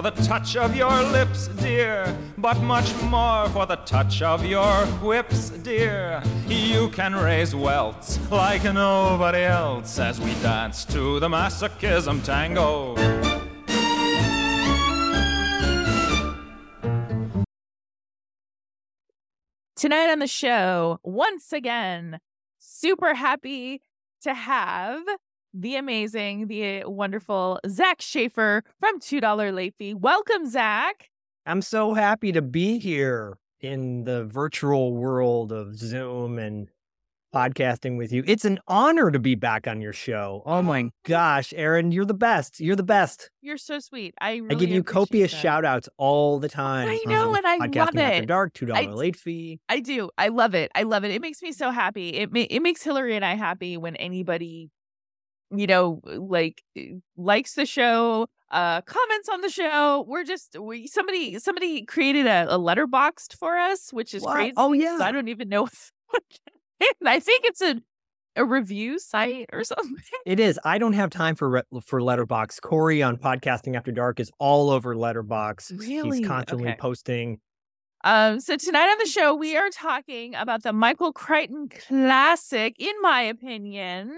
for the touch of your lips, dear, but much more for the touch of your whips, dear. You can raise welts like nobody else as we dance to the masochism tango. Tonight on the show, once again, super happy to have the amazing, the wonderful Zak Schaefer from $2 Late Fee. Welcome, Zak. I'm so happy to be here in the virtual world of Zoom and podcasting with you. It's an honor to be back on your show. Oh my oh gosh, Erin, you're the best. You're the best. You're so sweet. I really I give you copious that. shout outs all the time. I know, and I podcasting love After it. Dark, $2 late fee. I do. I love it. I love it. It makes me so happy. It ma- it makes Hillary and I happy when anybody, you know, like eh, likes the show, uh, comments on the show. We're just we somebody somebody created a, a Letterboxd for us, which is What? crazy. Oh, yeah. I don't even know. I think it's a a review site or something. It is. I don't have time for re- for Letterbox. Corey on Podcasting After Dark is all over Letterbox. Really? He's constantly Okay. posting. Um, so tonight on the show, we are talking about the Michael Crichton classic, in my opinion,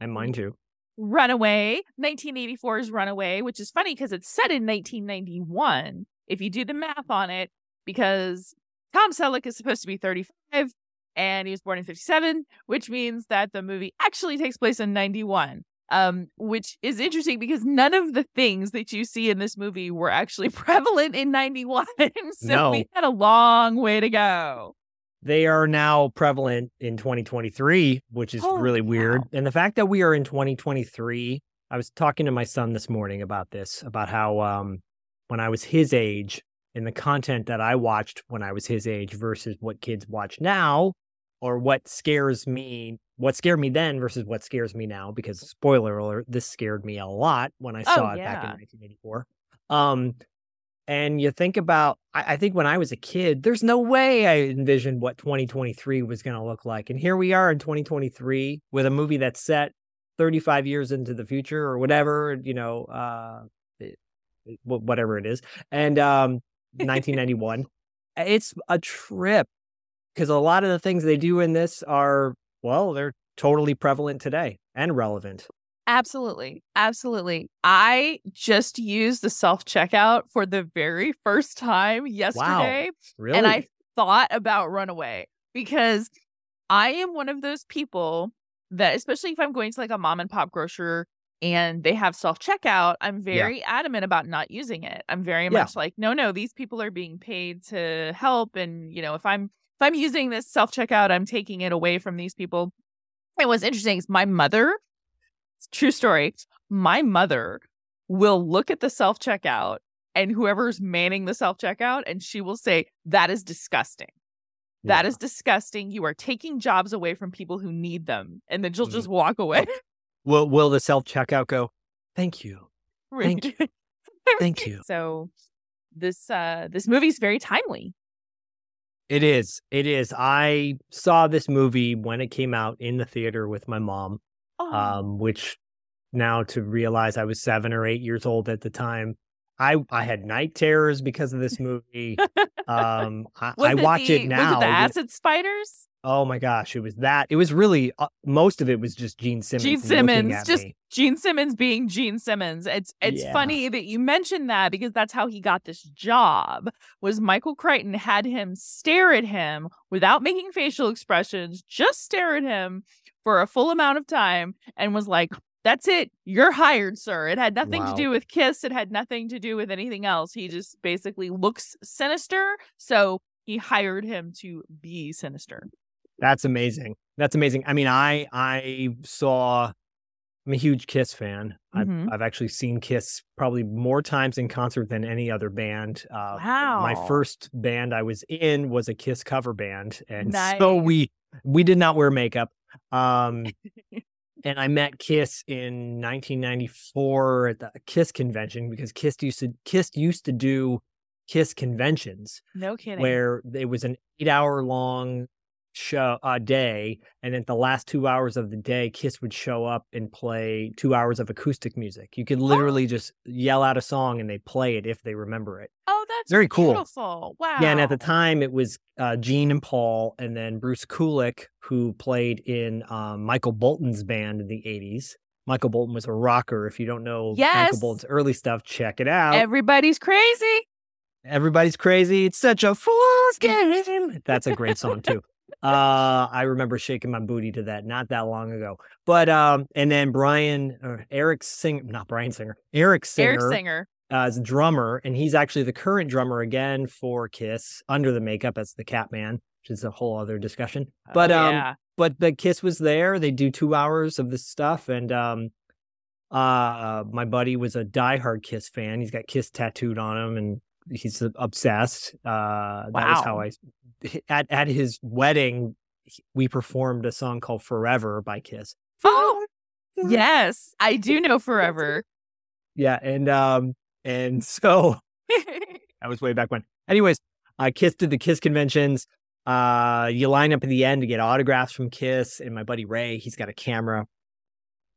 And mine too. Runaway, 1984's Runaway, which is funny because it's set in 1991. If you do the math on it, because Tom Selleck is supposed to be 35 and he was born in 57, which means that the movie actually takes place in 91. Um, which is interesting because none of the things that you see in this movie were actually prevalent in 91. so No. we had a long way to go. They are now prevalent in 2023, which is Holy really weird. cow. And the fact that we are in 2023, I was talking to my son this morning about this, about how um, when I was his age and the content that I watched when I was his age versus what kids watch now, or what scares me, what scared me then versus what scares me now, because spoiler alert, this scared me a lot when I Oh, saw it back in 1984. Um, and you think about, I, I think when I was a kid, there's no way I envisioned what 2023 was going to look like. And here we are in 2023 with a movie that's set 35 years into the future or whatever, you know, uh, whatever it is. And um, 1991. it's a trip because a lot of the things they do in this are, well, they're totally prevalent today and relevant. Absolutely. Absolutely. I just used the self checkout for the very first time yesterday. Really? And I thought about Runaway because I am one of those people that, especially if I'm going to like a mom and pop grocer and they have self checkout, I'm very adamant about not using it. I'm very Yeah. much like, no, no, these people are being paid to help. And, you know, if I'm, if I'm using this self checkout, I'm taking it away from these people. And what's interesting is my mother, true story, my mother will look at the self checkout and whoever's manning the self checkout, and she will say, That is disgusting. That Yeah. is disgusting. You are taking jobs away from people who need them. And then she'll Mhm. just walk away. Will will the self checkout go? Thank you. Thank you. Thank you. So this uh this movie's very timely. It is. It is. I saw this movie when it came out in the theater with my mom, Oh, um, which now to realize I was seven or eight years old at the time. I I had night terrors because of this movie. Um, I, I watch the, it now. Was it the acid spiders? Oh my gosh, it was that. It was really uh, most of it was just Gene Simmons. Gene Simmons, just me. Gene Simmons being Gene Simmons. It's it's Yeah. funny that you mentioned that because that's how he got this job. Was Michael Crichton had him stare at him without making facial expressions, just stare at him for a full amount of time, and was like, "That's it, you're hired, sir." It had nothing Wow. to do with kiss. It had nothing to do with anything else. He just basically looks sinister, so he hired him to be sinister. That's amazing. That's amazing. I mean, I I saw. I'm a huge Kiss fan. Mhm. I've I've actually seen Kiss probably more times in concert than any other band. Uh, My first band I was in was a Kiss cover band, and so we we did not wear makeup. Um, and I met Kiss in 1994 at the Kiss convention because Kiss used to Kiss used to do Kiss conventions No kidding. where it was an eight hour long show a day, and at the last two hours of the day, Kiss would show up and play two hours of acoustic music. You could literally just yell out a song and they play it if they remember it. Oh, that's Very cool. Beautiful. Wow. Yeah, and at the time it was uh, Gene and Paul, and then Bruce Kulick, who played in um, Michael Bolton's band in the '80s. Michael Bolton was a rocker. If you don't know Yes. Michael Bolton's early stuff, check it out. everybody's crazy. Everybody's crazy. It's such a fool's game. That's a great song too. Uh, I remember shaking my booty to that not that long ago. But um, and then Brian or Eric Singer, not Brian Singer, Eric Singer, Eric Singer. Uh, drummer, and he's actually the current drummer again for Kiss under the makeup as the Catman, which is a whole other discussion. But Oh, um, yeah. but but Kiss was there. They do two hours of this stuff, and um, uh, my buddy was a diehard Kiss fan. He's got Kiss tattooed on him, and he's obsessed. Uh, that was how I at at his wedding we performed a song called "Forever" by Kiss. Oh, yes, I do know forever. Yeah, and um, and so That was way back when. Anyways, I Kiss did the Kiss conventions. Uh, you line up at the end to get autographs from Kiss, and my buddy Ray, he's got a camera,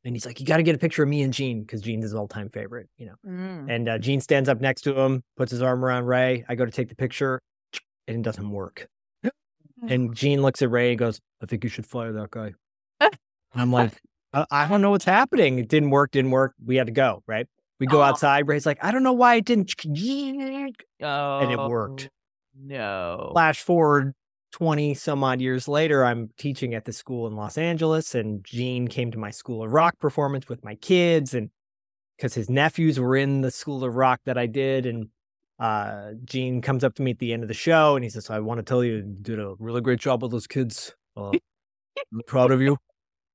and he's like, "You got to get a picture of me and Gene because Gene's his all-time favorite, you know." Mm. And uh, Gene stands up next to him, puts his arm around Ray. I go to take the picture, and it doesn't work. And Gene looks at Ray and goes, "I think you should fire that guy." I'm like, I-, "I don't know what's happening. It didn't work. Didn't work. We had to go. Right." We go Oh. outside. Ray's like, "I don't know why it didn't." Oh, and it worked. No. flash forward 20 some odd years later i'm teaching at the school in los angeles and gene came to my school of rock performance with my kids and because his nephews were in the school of rock that i did and uh gene comes up to me at the end of the show and he says i want to tell you you did a really great job with those kids uh, i'm proud of you.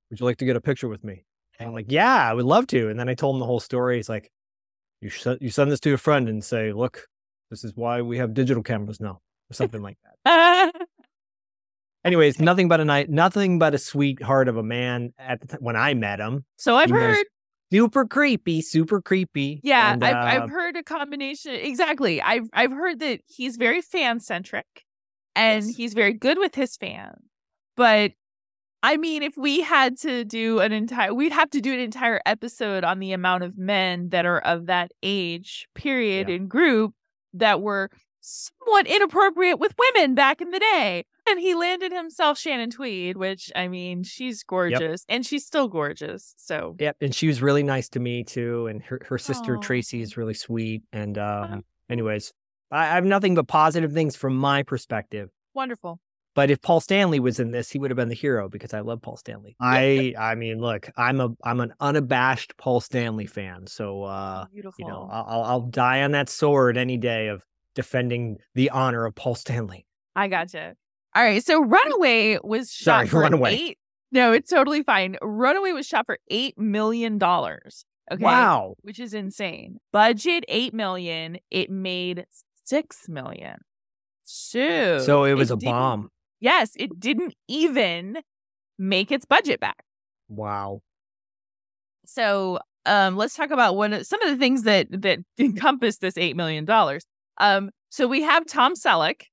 Would you like to get a picture with me? And i'm like yeah i would love to. And then i told him the whole story. He's like you, sh- you send this to your friend and say look this is why we have digital cameras now or something like that Anyways, nothing but a night, nothing but a sweetheart of a man at the time when I met him. so I've heard. Super creepy, super creepy. Yeah, and, I've, uh, I've heard a combination. Exactly. I've I've heard that he's very fan centric, and Yes. he's very good with his fans. But I mean, if we had to do an entire, we'd have to do an entire episode on the amount of men that are of that age period Yeah. and group that were somewhat inappropriate with women back in the day. And he landed himself Shannon Tweed, which I mean, she's gorgeous, and she's still gorgeous. So Yep, and she was really nice to me too, and her her sister Aw. Tracy is really sweet. And um, anyways, I, have nothing but positive things from my perspective. wonderful. But if Paul Stanley was in this, he would have been the hero because I love Paul Stanley. I I mean, look, I'm a I'm an unabashed Paul Stanley fan. So uh, Beautiful. you know, I'll I'll- I'll die on that sword any day of defending the honor of Paul Stanley. I gotcha. All right. So Runaway was shot Sorry, for Runaway. eight. No, it's totally fine. Runaway was shot for eight million dollars. Okay. Wow. Which is insane. Budget eight million. It made six million. So So it was a bomb. Yes, it didn't even make its budget back. Wow. So um let's talk about one of some of the things that that encompass this eight million dollars. Um so we have Tom Selleck,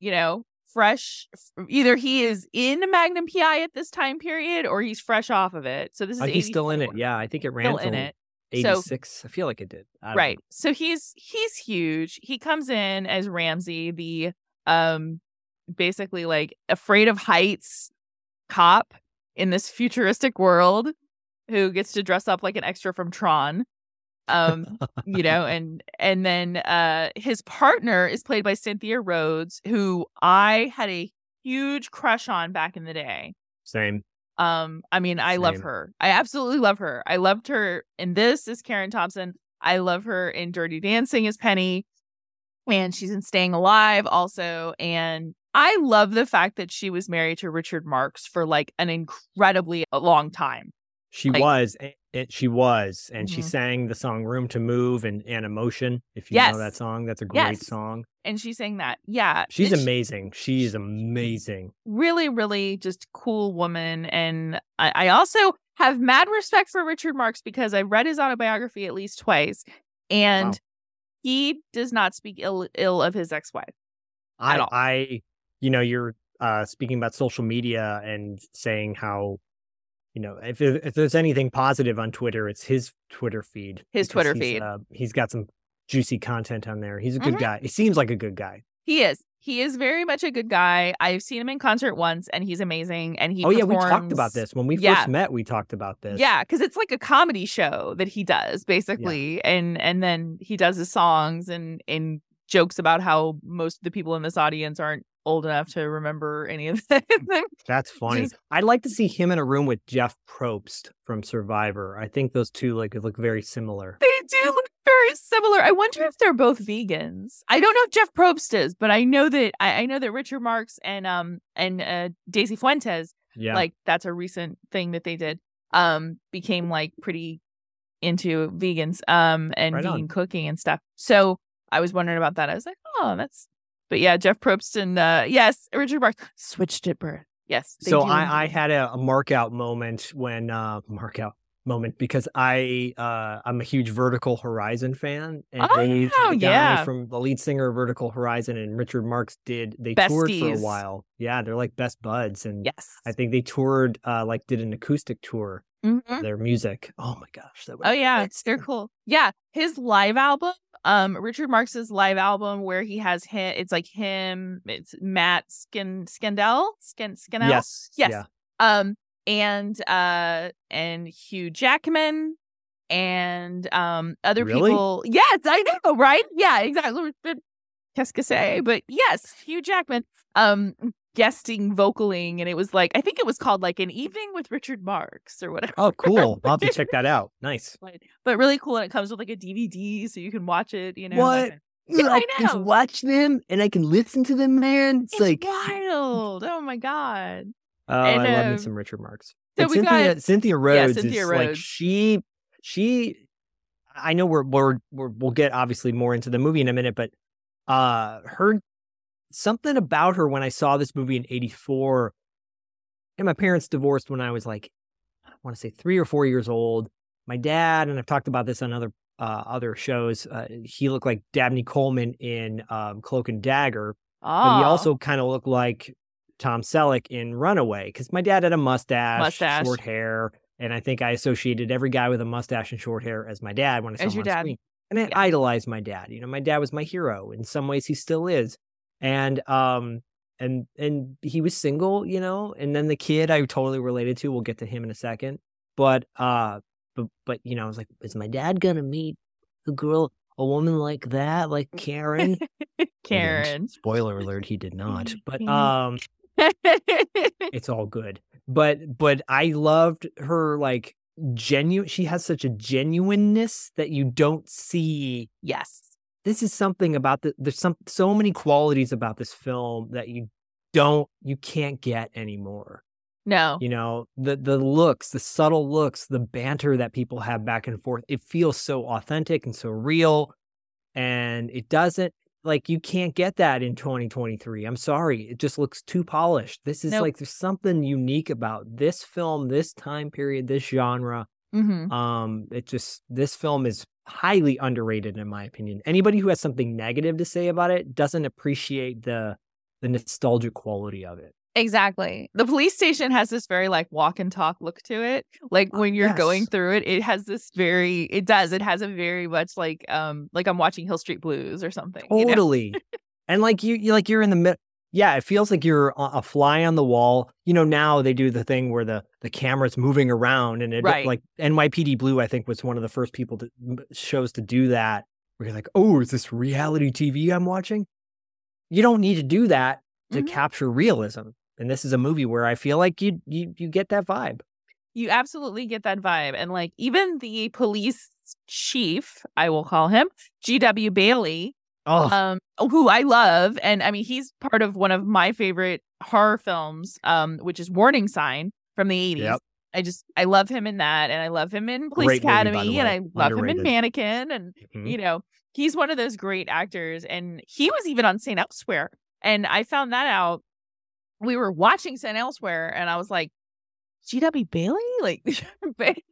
you know, fresh either he is in Magnum PI at this time period or he's fresh off of it. So this is Uh, he's still in it. Yeah, I think it ran Still till in it. So- 86. I feel like it did. Right. So he's he's huge. He comes in as Ramsey, the um basically like afraid of heights cop in this futuristic world who gets to dress up like an extra from Tron. Um, you know, and and then uh his partner is played by Cynthia Rhodes, who I had a huge crush on back in the day. Same. Um, I mean, I love her. I absolutely love her. I loved her in this as Karen Thompson. I love her in Dirty Dancing as Penny. And she's in Staying Alive also. And I love the fact that she was married to Richard Marx for like an incredibly uh, long time. She Like- was. It, she was. And she Mhm. sang the song Room to Move and, and Emotion. If you Yes. know that song, that's a great Yes. song. And she sang that. Yeah. She's it's amazing. She's amazing. Really, really just cool woman. And I, I also have mad respect for Richard Marx because I've read his autobiography at least twice. And Wow. he does not speak ill ill of his ex-wife. I, all. I, you know, you're, uh, speaking about social media and saying how, you know, if if there's anything positive on Twitter, it's his Twitter feed. His Twitter he's, feed. Uh, he's got some juicy content on there. He's a good Mhm. guy. He seems like a good guy. He is. He is very much a good guy. I've seen him in concert once, and he's amazing. And he oh yeah, we talked about this when we Yeah. first met. We talked about this. Yeah, because it's like a comedy show that he does basically, and and then he does his songs and and jokes about how most of the people in this audience aren't old enough to remember any of them. That's funny. Just- I'd like to see him in a room with Jeff Probst from Survivor. I think those two like look very similar. they do look very similar. I wonder if they're both vegans. I don't know if Jeff Probst is, but I know that I, I know that Richard Marx and um and uh, Daisy Fuentes Yeah. like that's a recent thing that they did um became like pretty into vegans um and Right on. cooking and stuff so i was wondering about that i was like oh that's but yeah jeff probst and uh yes richard marx switched at birth yes so do I, I had a, a mark out moment when uh mark out moment because I uh I'm a huge Vertical Horizon fan and they, Oh, the guy yeah. from the lead singer of Vertical Horizon and Richard Marx did they toured for a while. Yeah, they're like best buds and yes I think they toured uh like did an acoustic tour Mhm. their music. Oh my gosh, oh yeah they're cool yeah his live album um richard marx's live album where he has him it's like him it's matt skin Scannell. skin Scannell Yes. Yes. Yeah. um and uh and hugh jackman and um other Really? people yes i know right yeah exactly qu'est-ce que c'est but yes hugh jackman um guesting vocaling and it was like i think it was called like an evening with richard marx or whatever Oh, cool. I'll have to check that out. Nice. but- really cool and it comes with like a dvd so you can watch it you know What? Yeah, I just know. watch them and I can listen to them, man. It's, it's like wild oh my god Oh, And, I love me um, some Richard Marx. so we've Cynthia, got- Cynthia Rhodes Yeah, Cynthia is like she she I know we're, we're we're we'll get obviously more into the movie in a minute, but uh her something about her when I saw this movie in 84 and my parents divorced when I was like I want to say 3 or 4 years old. My dad and I've talked about this on other uh, other shows. Uh, he looked like Dabney Coleman in um, Cloak and Dagger, but he oh also kind of looked like Tom Selleck in Runaway because my dad had a mustache, Mustache. short hair, and I think I associated every guy with a mustache and short hair as my dad when I saw As him your dad. screen. And I Yeah. idolized my dad. You know, my dad was my hero. In some ways, he still is. And um, and and he was single. You know, and then the kid I totally related to. We'll get to him in a second. But uh, but but you know, I was like, is my dad gonna meet a girl, a woman like that, like Karen? He didn't. karen Spoiler alert, he did not. But um it's all good. But but I loved her like genuine she has such a genuineness that you don't see yes this is something about the there's some so many qualities about this film that you don't you can't get anymore. No. You know the the looks the subtle looks the banter that people have back and forth it feels so authentic and so real and it doesn't like you can't get that in 2023 i'm sorry it just looks too polished. This is Nope. like there's something unique about this film this time period this genre. Hmm um it just this film is highly underrated in my opinion anybody who has something negative to say about it doesn't appreciate the the nostalgic quality of it Exactly. The police station has this very like walk and talk look to it. Like Uh, when you're going yes. through it, it has this very it does. It has a very much like um like I'm watching Hill Street Blues or something. you know? Totally. and like you, you like you're in the middle. Yeah, it feels like you're a fly on the wall. You know, now they do the thing where the the camera's moving around, and it Right. like NYPD Blue. I think was one of the first people to shows to do that. Where you're like, oh, is this reality TV I'm watching? You don't need to do that to Mhm. capture realism. And this is a movie where I feel like you you you get that vibe. You absolutely get that vibe. And like even the police chief, I will call him, GW Bailey, Oh, um who I love and I mean he's part of one of my favorite horror films um which is Warning Sign from the 80s. Yep. I just I love him in that and I love him in Police Great movie, Academy and. I love him in Mannequin and mhm. you know, he's one of those great actors and he was even on St. Elsewhere and I found that out we were watching St. Elsewhere and I was like GW Bailey like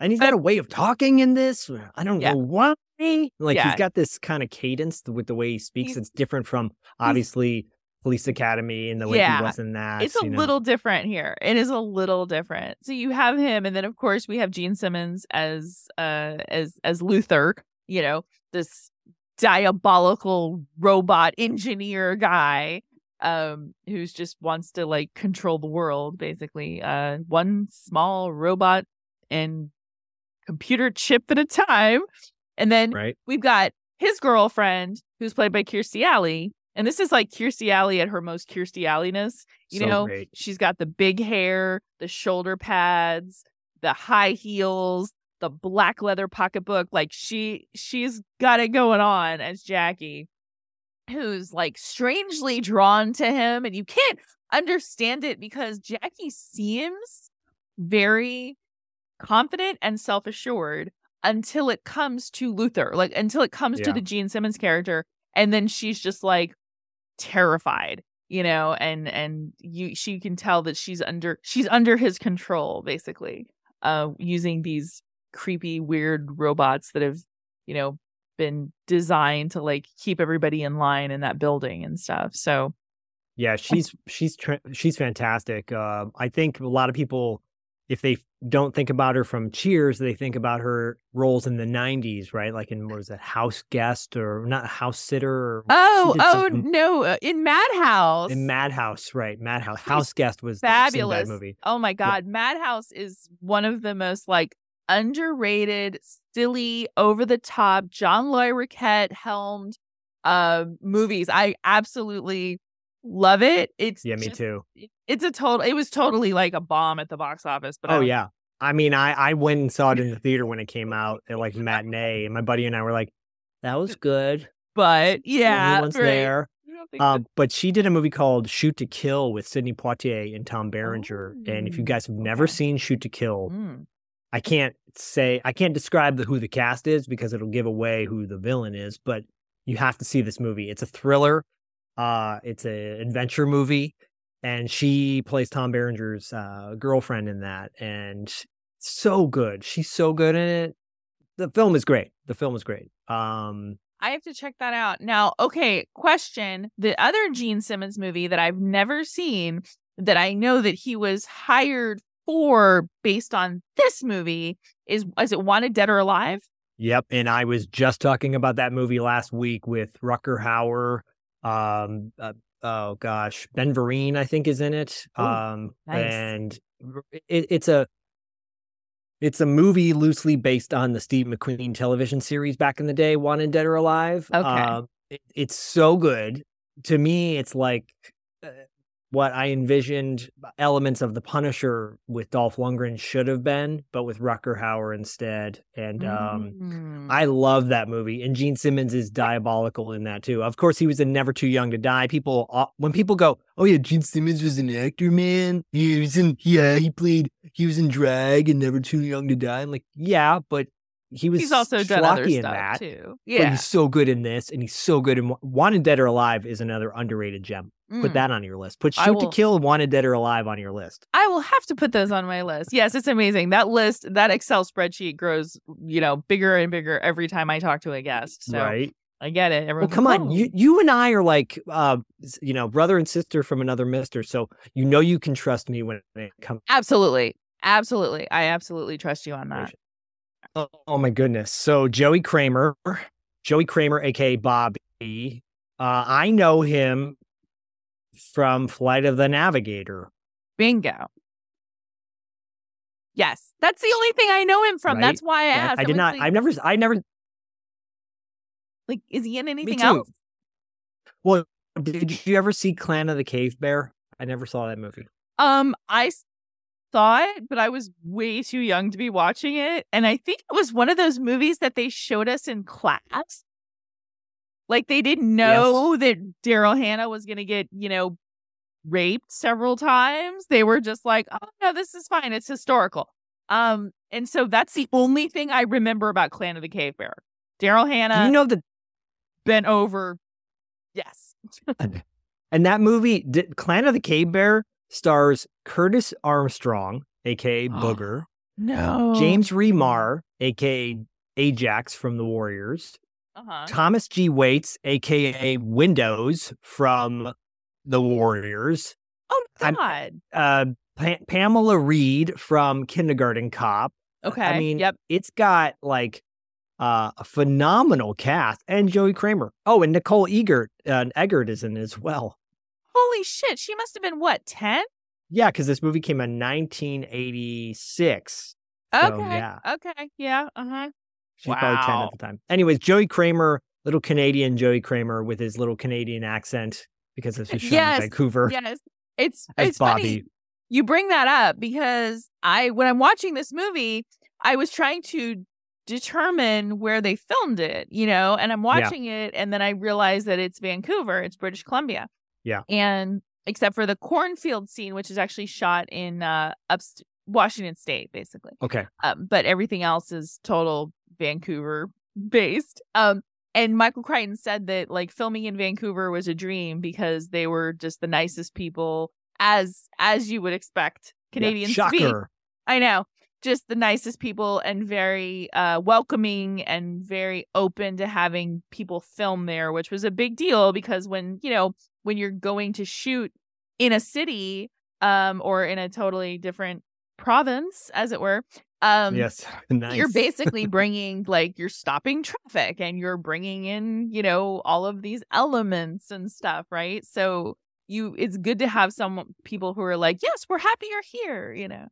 and he's got a way of talking in this. I don't Yeah. know why. Like Yeah. he's got this kind of cadence with the way he speaks. He's- it's different from obviously Police Academy and the way Yeah. he was in that. it's a know. little different here. It is a little different. So you have him, and then of course we have Gene Simmons as uh as as Luther. You know this diabolical robot engineer guy um who's just wants to like control the world basically uh one small robot and computer chip at a time and then right. we've got his girlfriend who's played by Kirstie Alley and this is like Kirstie Alley at her most Kirstie Alleyness you So know great. she's got the big hair the shoulder pads the high heels the black leather pocketbook like she she's got it going on as jackie who's like strangely drawn to him and you can't understand it because jackie seems very confident and self-assured until it comes to luther like until it comes to the gene simmons character and then she's just like terrified you know and and you she can tell that she's under she's under his control basically uh using these creepy weird robots that have you know been designed to like keep everybody in line in that building and stuff so Yeah, she's she's she's fantastic. Uh, I think a lot of people, if they don't think about her from Cheers, they think about her roles in the '90s, right? Like in what was it, House Guest or not House Sitter? Or oh oh something no uh, in madhouse in Madhouse, right? Madhouse. House Guest was fabulous movie. oh my god madhouse is one of the most like underrated silly over the top John Larroquette helmed uh movies i absolutely love it it's Yeah, me just- too. it's a total it was totally like a bomb at the box office but Oh yeah. I mean, I I went and saw it in the theater when it came out at like matinee, and my buddy and I were like, "That was good." but yeah Everyone's right. there. I don't think Uh, but she did a movie called Shoot to Kill with Sidney Poitier and Tom Berenger. and if you Oh, guys have never seen Shoot to Kill, Mm. I can't say I can't describe the who the cast is because it'll give away who the villain is. But you have to see this movie. It's a thriller. Uh, it's an adventure movie, and she plays Tom Berenger's uh, girlfriend in that, and so good. She's so good in it. The film is great. The film is great. Um, I have to check that out. Now, okay, question. The other Gene Simmons movie that I've never seen that I know that he was hired for based on this movie is is it Wanted Dead or Alive? Yep. And I was just talking about that movie last week with Rutger Hauer. Um, uh, oh gosh, Ben Vereen, I think, is in it. Ooh, um, nice. and it, it's a it's a movie loosely based on the Steve McQueen television series back in the day, Wanted Dead or Alive. Okay. Um, it, it's so good. To me, it's like uh, what I envisioned elements of The Punisher with Dolph Lundgren should have been, but with Rutger Hauer instead. And um, Mm. I love that movie, and Gene Simmons is diabolical in that too. Of course, he was in Never Too Young to Die. People, uh, when people go, "Oh yeah, Gene Simmons was an actor, man. He was in, yeah, he played, he was in Drag and Never Too Young to Die." I'm like, yeah, but he was He's also done other in stuff that. too. But Yeah. he's so good in this, and he's so good in Wa- Wanted Dead or Alive is another underrated gem. Put Mm. that on your list. Put Shoot to will. Kill, Wanted Dead or Alive on your list. I will have to put those on my list. Yes, it's amazing. That list, that Excel spreadsheet grows, you know, bigger and bigger every time I talk to a guest. So right. I get it. Well, come like, on. "Oh." You you and I are like uh you know, brother and sister from another mister. So you know you can trust me when it comes Absolutely. Absolutely. I absolutely trust you on that. Oh, oh my goodness. So Joey Cramer, Joey Cramer, aka Bobby. Uh I know him from Flight of the Navigator. Bingo. Yes. That's the only thing I know him from. Right? That's why I asked. I did not like- I've never I never like, is he in anything else? Well, did you ever see Clan of the Cave Bear? I never saw that movie. Um, I saw it, but I was way too young to be watching it. And I think it was one of those movies that they showed us in class. Like they didn't know that Daryl Hannah was gonna get, you know, raped several times. They were just like, oh no, this is fine. It's historical. Um, and so that's the only thing I remember about Clan of the Cave Bear. Daryl Hannah you know the bent over. Yes. And that movie, did, Clan of the Cave Bear, stars Curtis Armstrong, aka Booger, No. James Remar, aka Ajax from the Warriors, Uh-huh. Thomas G. Waits, aka Windows from the Warriors. Oh god. Uh, pa- Pamela Reed from Kindergarten Cop. Okay. I mean, yep. It's got like uh, a phenomenal cast, and Joey Cramer. Oh, and Nicole Eggert, uh, Eggert is in it as well. Holy shit. She must have been what, 10? Yeah, because this movie came in 1986. So, Okay. yeah. Okay. Yeah. Uh-huh. She's probably 10 Wow. at the time. Anyways, Joey Cramer, little Canadian Joey Cramer with his little Canadian accent because this was shot Yes, in Vancouver. Yes. It's it's funny. You bring that up because I when I'm watching this movie, I was trying to determine where they filmed it, you know, and I'm watching it and then I realize that it's Vancouver, it's British Columbia. Yeah. And except for the cornfield scene, which is actually shot in uh upst- Washington State, basically. Okay. Um, but everything else is total Vancouver based. Um, and Michael Crichton said that like filming in Vancouver was a dream because they were just the nicest people, as as you would expect Yeah, Canadians to be. I know, just the nicest people and very uh, welcoming and very open to having people film there, which was a big deal because when you know when you're going to shoot in a city um, or in a totally different province, as it were. Um, yes. nice. you're basically bringing like you're stopping traffic and you're bringing in you know all of these elements and stuff right so you it's good to have some people who are like yes we're happy you're here you know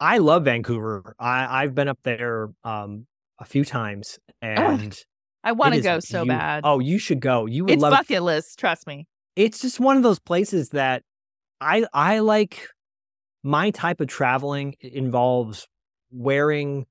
I love Vancouver. I, I've been up there um, a few times and i want to go so bad Oh, you should go. You would it's love it. bucket list trust me it's just one of those places that I I like my type of traveling involves wearing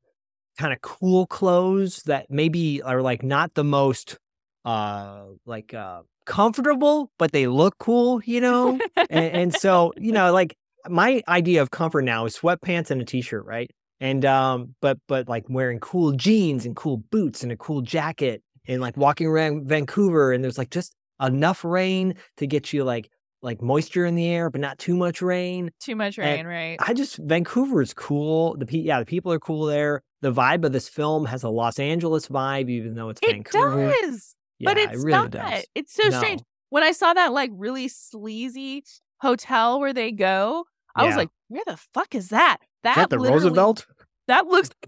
kind of cool clothes that maybe are like not the most uh like uh comfortable but they look cool you know? And, and so you know like my idea of comfort now is sweatpants and a t-shirt right? And um but but like wearing cool jeans and cool boots and a cool jacket and like walking around vancouver and there's like just enough rain to get you like like moisture in the air but not too much rain too much And rain right i just vancouver is cool the pe- yeah the people are cool there the vibe of this film has a los angeles vibe even though it's it vancouver does yeah, but it's it really not does it's so No. strange when i saw that like really sleazy hotel where they go i was like where the fuck is that that, is that the roosevelt that looks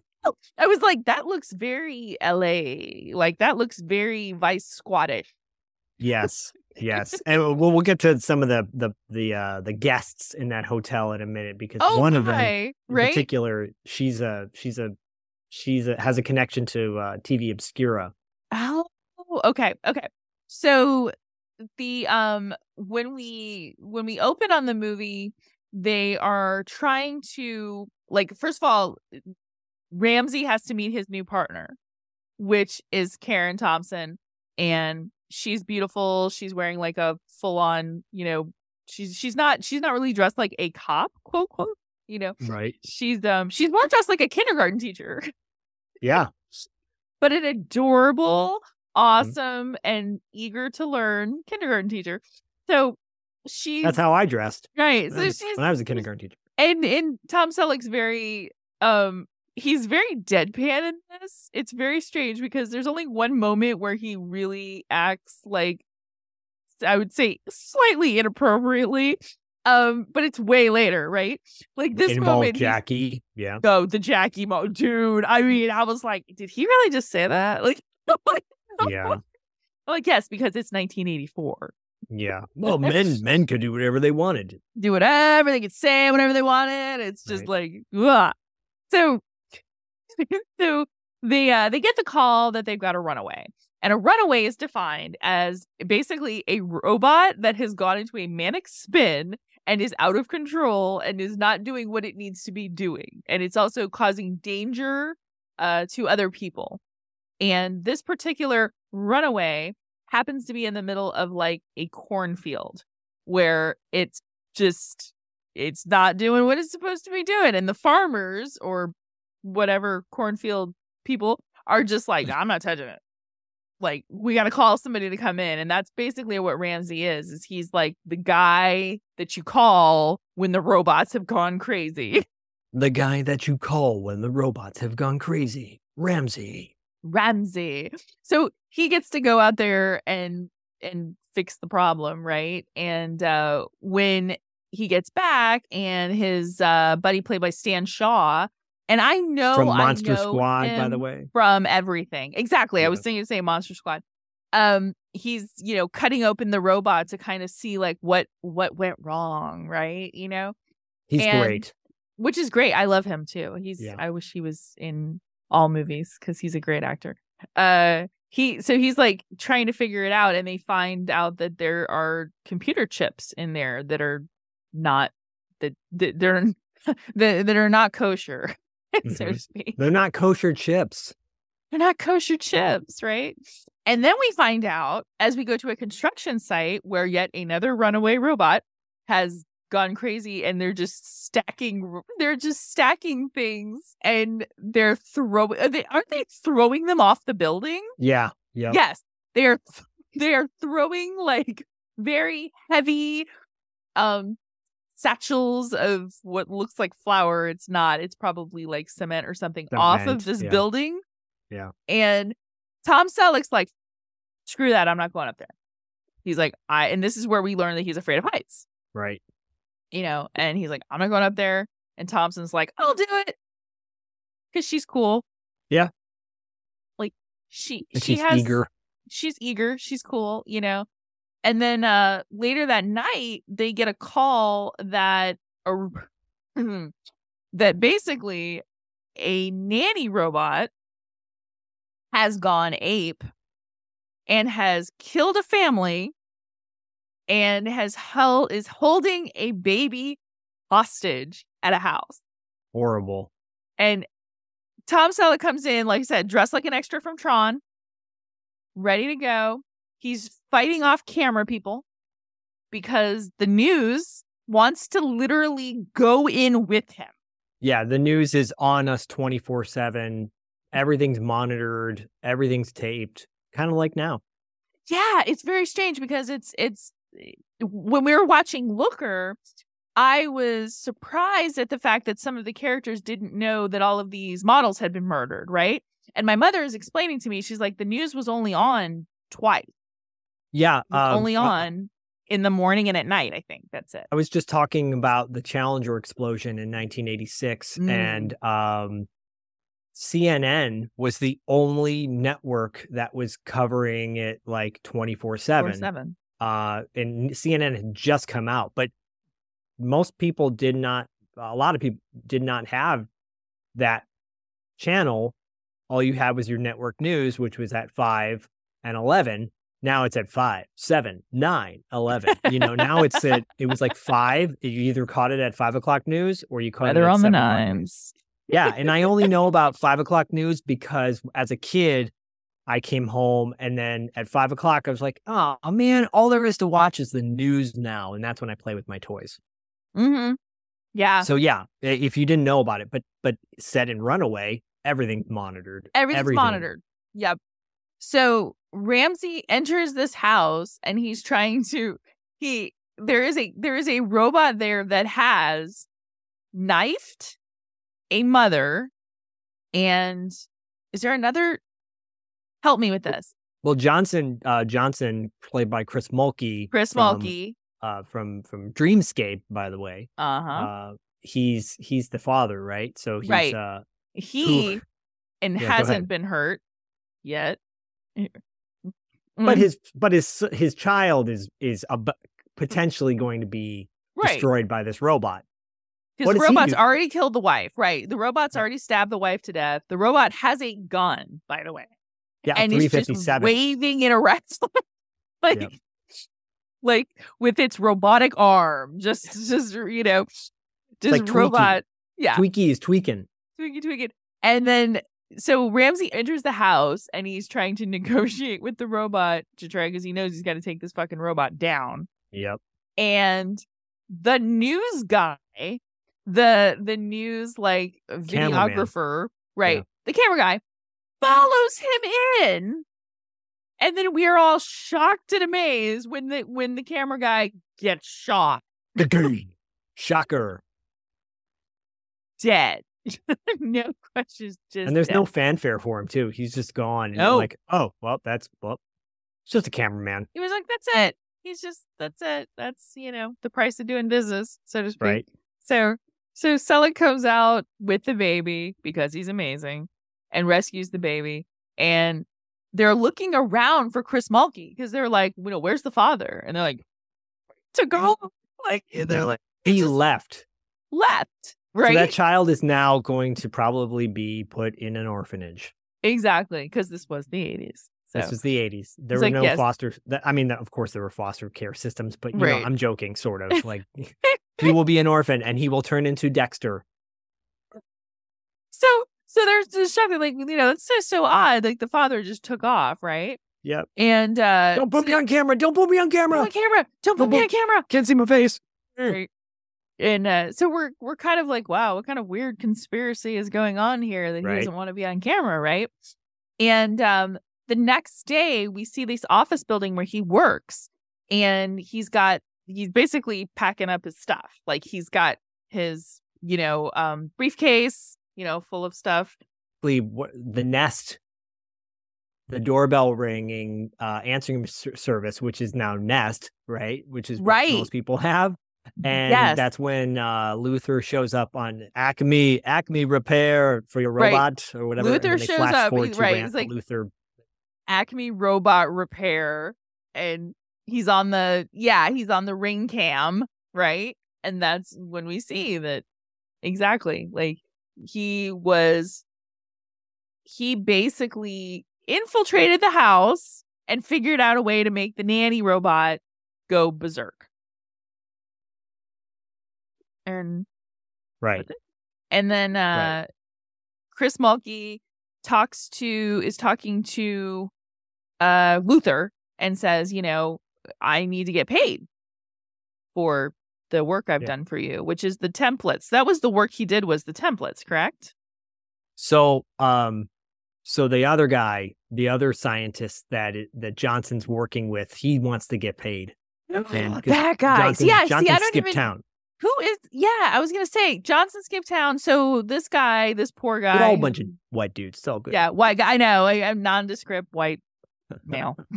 I was like, that looks very LA. Like that looks very vice squattish. Yes, yes, and we'll we'll get to some of the the the uh the guests in that hotel in a minute because Oh, one of them my, in right? particular, she's a she's a she's a has a connection to uh TV Obscura. Oh, okay, okay. So the um when we when we open on the movie, they are trying to like first of all, Ramsey has to meet his new partner, which is Karen Thompson, and she's beautiful. She's wearing like a full on, you know, she's she's not she's not really dressed like a cop, quote quote, you know. Right. She's um she's more dressed like a kindergarten teacher. Yeah. but an adorable, awesome, and eager to learn kindergarten teacher. So she's That's how I dressed right. when, So I was, she's when I was a kindergarten teacher. and and Tom Selleck's very um he's very deadpan in this. It's very strange because there's only one moment where he really acts like I would say slightly inappropriately. Um, but it's way later, right? Like this Involved moment, Jackie. Yeah. Oh, the Jackie mo, dude. I mean, I was like, did he really just say that? Like, like, Yeah. like yes, because it's 1984. Yeah. Well, men men could do whatever they wanted. Do whatever they could say, whatever they wanted. It's just like, ugh. so, so they uh they get the call that they've got a runaway. and a runaway is defined as basically a robot that has gone into a manic spin and is out of control and is not doing what it needs to be doing, and it's also causing danger uh to other people. And this particular runaway happens to be in the middle of like a cornfield where it's just it's not doing what it's supposed to be doing and the farmers or whatever cornfield people are just like i'm not touching it like we got to call somebody to come in and that's basically what ramsey is is he's like the guy that you call when the robots have gone crazy The guy that you call when the robots have gone crazy. Ramsey. Ramsey. So he gets to go out there and and fix the problem, right? And uh, when he gets back, and his uh, buddy played by Stan Shaw, and I know From Monster know Squad, by the way. from everything. Exactly. I was Yeah. thinking to say Monster Squad. Um, he's you know cutting open the robot to kind of see like what what went wrong, right? You know, He's and- great. which is great. I love him too. He's Yeah. I wish he was in all movies because he's a great actor. Uh he so he's like trying to figure it out and they find out that there are computer chips in there that are not that, that they're that, that are not kosher, so to speak. They're not kosher chips. They're not kosher chips, right? And then we find out as we go to a construction site where yet another runaway robot has gone crazy and they're just stacking they're just stacking things and they're throwing are they aren't they throwing them off the building? Yeah. Yeah. Yes. They're they're throwing like very heavy um satchels of what looks like flour. It's not. It's probably like cement or something off of this yeah. building. Yeah. And Tom Selleck's like, screw that, I'm not going up there. He's like, I and this is where we learn that he's afraid of heights, Right. you know, and he's like, I'm not going up there. And Thompson's like, I'll do it. Cause she's cool. Yeah. Like she And she she's has eager. she's eager she's cool you know and then uh later that night they get a call that a, that basically a nanny robot has gone ape and has killed a family and has held is holding a baby hostage at a house Horrible. and Tom Selleck comes in, like I said, dressed like an extra from Tron, ready to go. He's fighting off camera people because the news wants to literally go in with him. Yeah. The news is on us 24 7. Everything's monitored. Everything's taped. Kind of like now. Yeah, it's very strange because it's it's when we were watching Looker, I was surprised at the fact that some of the characters didn't know that all of these models had been murdered, right? And my mother is explaining to me, she's like, the news was only on twice. Yeah. Um, only uh, on in the morning and at night, I think. That's it. I was just talking about the Challenger explosion in 1986, Mm. and um, CNN was the only network that was covering it like 24 7. seven. Uh, and CNN had just come out, but most people did not, a lot of people did not have that channel. All you had was your network news, which was at 5 and 11. Now it's at 5, 7, 9, 11. You know, now it's at, it was like 5. You either caught it at 5 o'clock news or you caught Weather it at on the 7 o'clock nines. Yeah, and I only know about five o'clock news because as a kid, I came home and then at five o'clock I was like, oh man, all there is to watch is the news now, and that's when I play with my toys. Mm-hmm. Yeah. So yeah, if you didn't know about it, but but set in Runaway, everything's monitored. Everything's Everything. monitored. Yep. So Ramsey enters this house and he's trying to he there is a there is a robot there that has knifed a mother and is there another help me with this Well, Johnson uh, Johnson, played by Chris Mulkey, chris from, mulkey uh, from from Dreamscape, by the way. uh-huh Uh, he's he's the father, right? So he's Right. uh, he and Yeah, hasn't been hurt yet but Mhm. his but his his child is is ab- potentially going to be right destroyed by this robot. Because the robot's already killed the wife, right? The robot's already stabbed the wife to death. The robot has a gun, by the way, Yeah, and it's just waving in a around, like, Yep. like with its robotic arm, just, just you know, just like Tweaky. robot, yeah, Tweaky is tweaking. tweaky, tweaking, and then so Ramsey enters the house and he's trying to negotiate with the robot to try because he knows he's got to take this fucking robot down. Yep. and the news guy the the news like Cameraman. videographer right Yeah. the camera guy follows him in and then we're all shocked and amazed when the when the camera guy gets shot Shocker. dead no questions just And there's no fanfare for him too. He's just gone. And No. Like, oh, well, that's well, It's just a cameraman, He was like, "That's it." He's just that's it. That's you know the price of doing business, so to speak. right? So so Selleck comes out with the baby because he's amazing and rescues the baby. And they're looking around for Chris Mulkey because they're like, you know, where's the father? And they're like, to go like they're like He just left. left. Right. So that child is now going to probably be put in an orphanage. exactly. Because this was the 80s. So This was the 80s. There It's were like, no yes. foster. I mean, of course, there were foster care systems, but you know, I'm joking, sort of. Like, he will be an orphan and he will turn into Dexter. so so there's this shock like, you know, it's so so odd. Like the father just took off, right? Yep. And uh Don't put me on camera. Don't put me on Don't camera. on camera. Don't put Don't me put- on camera. Can't see my face. Right. And uh, so we're we're kind of like, wow, what kind of weird conspiracy is going on here that he Right. doesn't want to be on camera, right? And um, the next day, we see this office building where he works, and he's got he's basically packing up his stuff. Like he's got his you know um, briefcase, you know, full of stuff. The nest, the doorbell ringing, uh, answering service, which is now Nest, right? Which is what Right. most people have. And Yes. that's when uh, Luther shows up on Acme, Acme Repair for your Right. robot or whatever. Luther shows up, he- right, it's like- Luther. Acme Robot Repair, and he's on the yeah, he's on the ring cam, right? And that's when we see that exactly like he was he basically infiltrated the house and figured out a way to make the nanny robot go berserk. And Right. and then uh Chris Mulkey talks to is talking to uh Luther and says, you know, I need to get paid for the work I've Yeah. done for you, which is the templates. That was the work he did was the templates, correct? So, um, so the other guy, the other scientist that that Johnson's working with, he wants to get paid. And 'cause that guy. Johnson, yeah, Johnson see, I don't skipped even town. Who is yeah, I was gonna say Johnson skipped town. So this guy, this poor guy old bunch of white dudes. It's all good. Yeah, white guy. I know. I, I'm nondescript white male.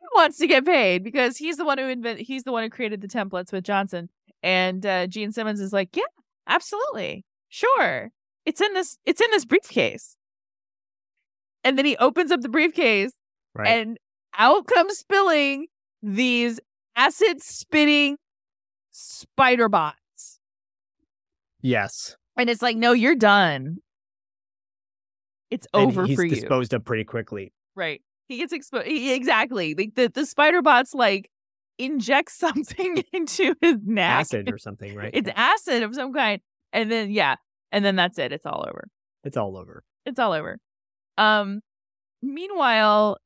He wants to get paid because he's the one who invent. He's the one who created the templates with Johnson. And uh, Gene Simmons is like, yeah, absolutely, sure. It's in this. It's in this briefcase. And then he opens up the briefcase, Right. and out comes spilling these acid spitting spider bots. yes. And it's like, no, you're done. It's And over he's for you. disposed of pretty quickly. Right. He gets exposed. Exactly. Like the, the spider bots like inject something into his neck. Acid or something, right? It's acid of some kind. And then yeah. And then that's it. It's all over. it's all over. It's all over. Um meanwhile,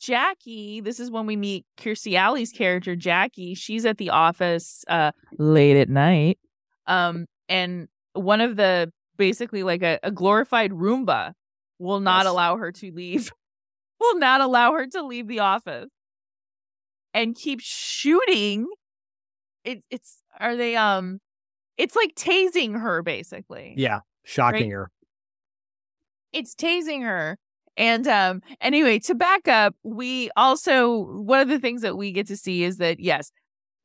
Jackie, this is when we meet Kirstie Alley's character, Jackie. She's at the office uh late at night. Um and one of the basically like a, a glorified Roomba will not Yes. allow her to leave. will not allow her to leave the office. And keep shooting. It, it's are they um it's like tasing her basically Yeah. Shocking her. it's tasing her and um anyway to back up we also one of the things that we get to see is that yes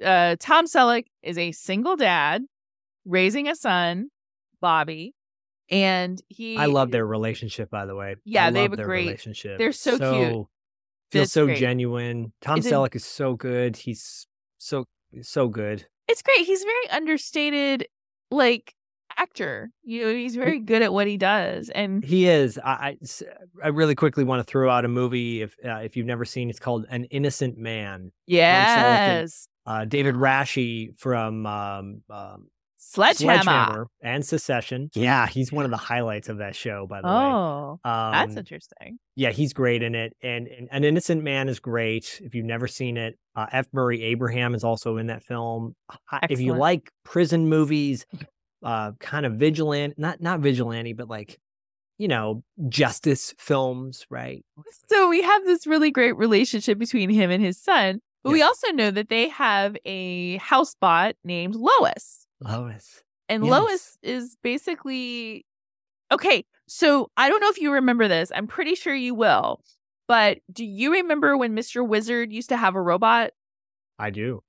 uh tom selleck is a single dad raising a son bobby and he I love their relationship, by the way. Yeah, they have a their great- relationship. they're so cute. Feels so great. genuine. Tom It's a- Selleck is so good. He's so so good. it's great he's very understated like actor you know he's very good at what he does and He is. I, I really quickly want to throw out a movie if uh, if you've never seen. It's called An Innocent Man. yes Uh, David Rasche from um, um, sledgehammer, and Succession. Yeah, he's one of the highlights of that show. By the way, oh um, that's interesting yeah, he's great in it. And, and An Innocent Man is great. If you've never seen it, uh, F. Murray Abraham is also in that film. I- If you like prison movies, uh, kind of vigilant, not not vigilante, but like you know justice films, right? So we have this really great relationship between him and his son, but we also know that they have a housebot named Lois. Lois. And Yes. Lois is basically okay. So I don't know if you remember this. I'm pretty sure you will. But do you remember when Mr. Wizard used to have a robot I do.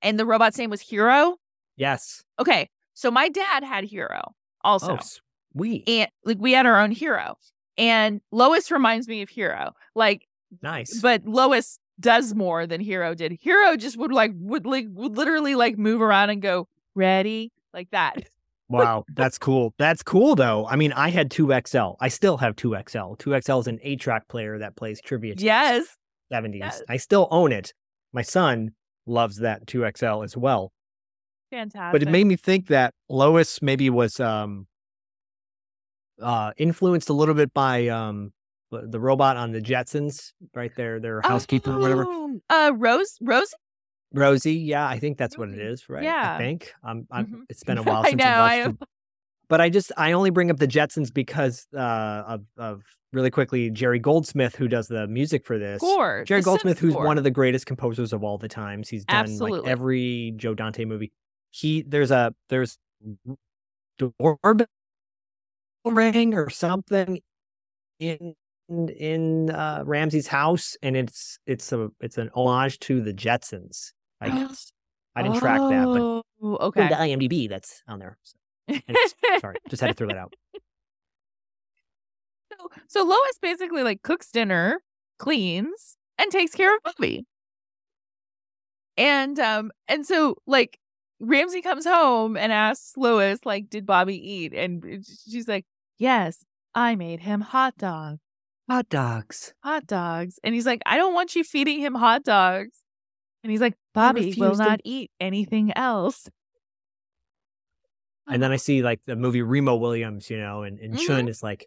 and the robot's name was Hero? Yes. Okay. So my dad had Hero oh, also. Oh, sweet. and like we had our own hero. And Lois reminds me of Hero. Like, nice. but Lois does more than Hero did. Hero just would like would like would literally like move around and go, ready? Like that. Wow, that's cool. That's cool though. I mean, I had 2XL. I still have 2XL. 2XL is an 8-track player that plays trivia Yes. 70s. yes. I still own it. My son loves that 2XL as well. Fantastic. But it made me think that Lois maybe was um uh influenced a little bit by um the robot on the Jetsons, right there, their housekeeper or whatever. Oh, Uh Rose Rose Rosie, yeah, I think that's what it is, right? Yeah. I think. I'm Mhm. it's been a while since know, I watched I- them. But I just I only bring up the Jetsons because uh of of really quickly Jerry Goldsmith who does the music for this. score. Jerry Goldsmith, who's one of the greatest composers of all the times. He's done like every Joe Dante movie. He there's a there's doorbell ring or something in in uh, Ramsey's house, and it's it's a it's an homage to the Jetsons. I guess I didn't track that, but Oh, okay. the IMDb, that's on there. So, anyways, sorry, just had to throw that out. So, so Lois basically like cooks dinner, cleans, and takes care of Bobby. And um and so like Ramsey comes home and asks Lois like did Bobby eat and she's like yes I made him hot dog Hot dogs. hot dogs and he's like I don't want you feeding him hot dogs and he's like Bobby will refuse to- not eat anything else And then I see like the movie Remo Williams, you know, and, and Chiun mm-hmm. is like,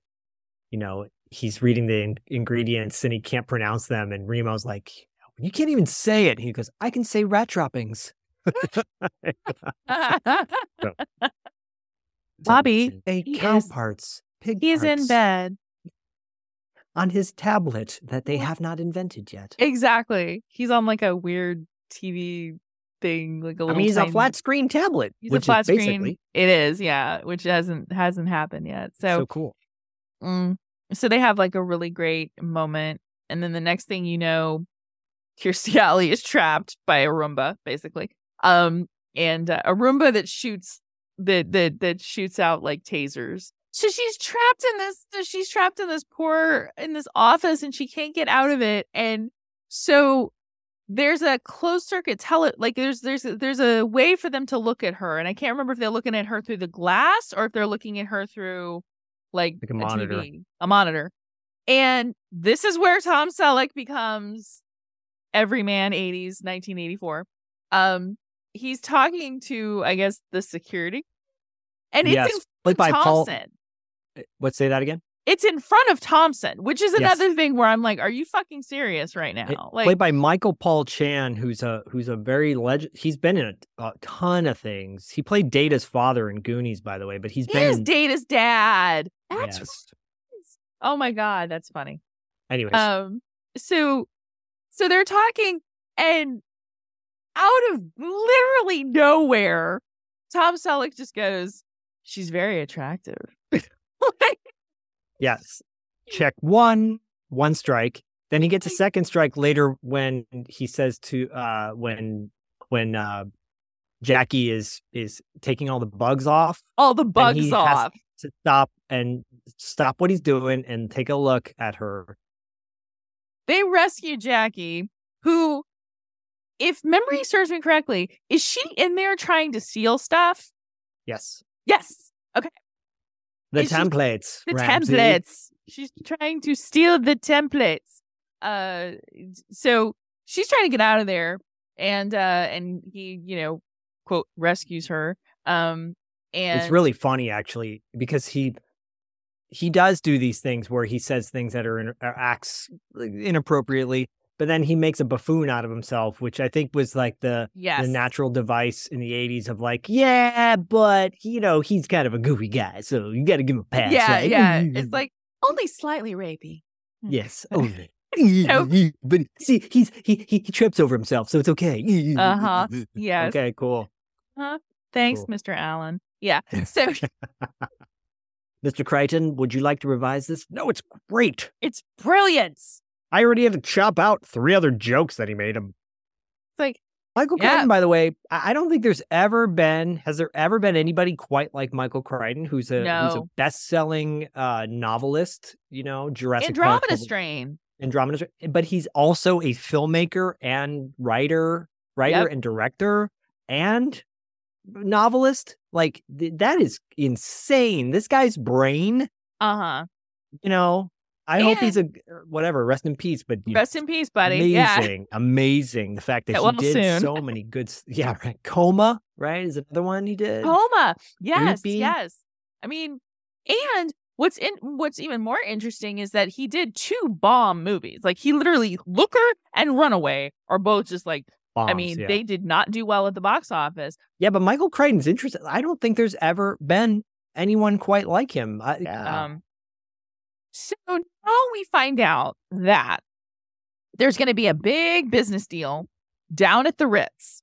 you know, he's reading the in- ingredients and he can't pronounce them. And Remo's like, you can't even say it. He goes, I can say rat droppings. Bobby, Say he cow is- parts, pig he's in bed on his tablet that they have not invented yet. exactly he's on like a weird TV thing like a little mean, he's a flat screen tablet, He's which a flat is basically screen. It is, yeah, which hasn't hasn't happened yet. so, So, cool. mm, so they have like a really great moment, and then the next thing you know, Kirstie Alley is trapped by a Roomba, basically. Um, and uh, a Roomba that shoots that that that shoots out like tasers. So she's trapped in this. She's trapped in this poor in this office, and she can't get out of it. And so there's a closed circuit tele like there's there's a, there's a way for them to look at her and i can't remember if they're looking at her through the glass or if they're looking at her through like, Like a monitor. TV, a monitor and this is where tom selleck becomes everyman 80s 1984 um he's talking to i guess the security and Yes, it's in played by thompson Let's say that again. it's in front of thompson which is Yes. another thing where i'm like are you fucking serious right now It- like played by Michael Paul Chan, who's a who's a very legend. He's been in a, a ton of things. He played Data's father in Goonies, by the way, but he's he been in. data's dad that's Yes. Oh my god, that's funny. Anyways, Um so so they're talking and out of literally nowhere, Tom Selleck just goes, She's very attractive. Like, yes. Check one, one strike. Then he gets a second strike later when he says to uh when when uh Jackie is is taking all the bugs off all the he bugs off. to stop and stop what he's doing and take a look at her. They rescue Jackie, who, if memory serves me correctly, is she in there trying to steal stuff? Yes. Yes. Okay. The Is she- templates. the Ramsey. templates. She's trying to steal the templates. Uh, so she's trying to get out of there, and uh, and he, you know, quote rescues her. Um, and It's really funny actually because he he does do these things where he says things that are in, or acts inappropriately, but then he makes a buffoon out of himself, which I think was like the yes, the natural device in the '80s of like, yeah, but you know he's kind of a goofy guy, so you got to give him a pass. yeah, right? yeah. It's like only slightly rapey. yes, only. but see, he's he, he trips over himself, so it's okay. Uh-huh. Yes. Okay, cool. Thanks, Cool. Mr. Allen. Yeah. So Mr. Crichton, would you like to revise this? No, it's great. it's brilliant. I already had to chop out three other jokes that he made him. It's like, Michael Yeah. Crichton, by the way, I I don't think there's ever been has there ever been anybody quite like Michael Crichton, who's a who's a best-selling uh, novelist. You know, Jurassic Andromeda Couple- Strain. Andromeda, Strain, but he's also a filmmaker and writer, writer Yep. and director and novelist. Like th- that is insane. This guy's brain, Uh huh. you know. I hope he's a whatever. Rest in peace. But Rest in peace, buddy. Yeah. amazing, amazing. The fact that Get he well did soon. so many good. Yeah, right. Coma, right, is another one he did. Coma. Yes, Creepy. yes. I mean, and what's in what's even more interesting is that he did two bomb movies. Like he literally Looker and Runaway are both just like I mean, yeah. they did not do well at the box office. yeah, but Michael Crichton's interesting. I don't think there's ever been anyone quite like him. I, yeah. Um so now we find out that there's going to be a big business deal down at the Ritz.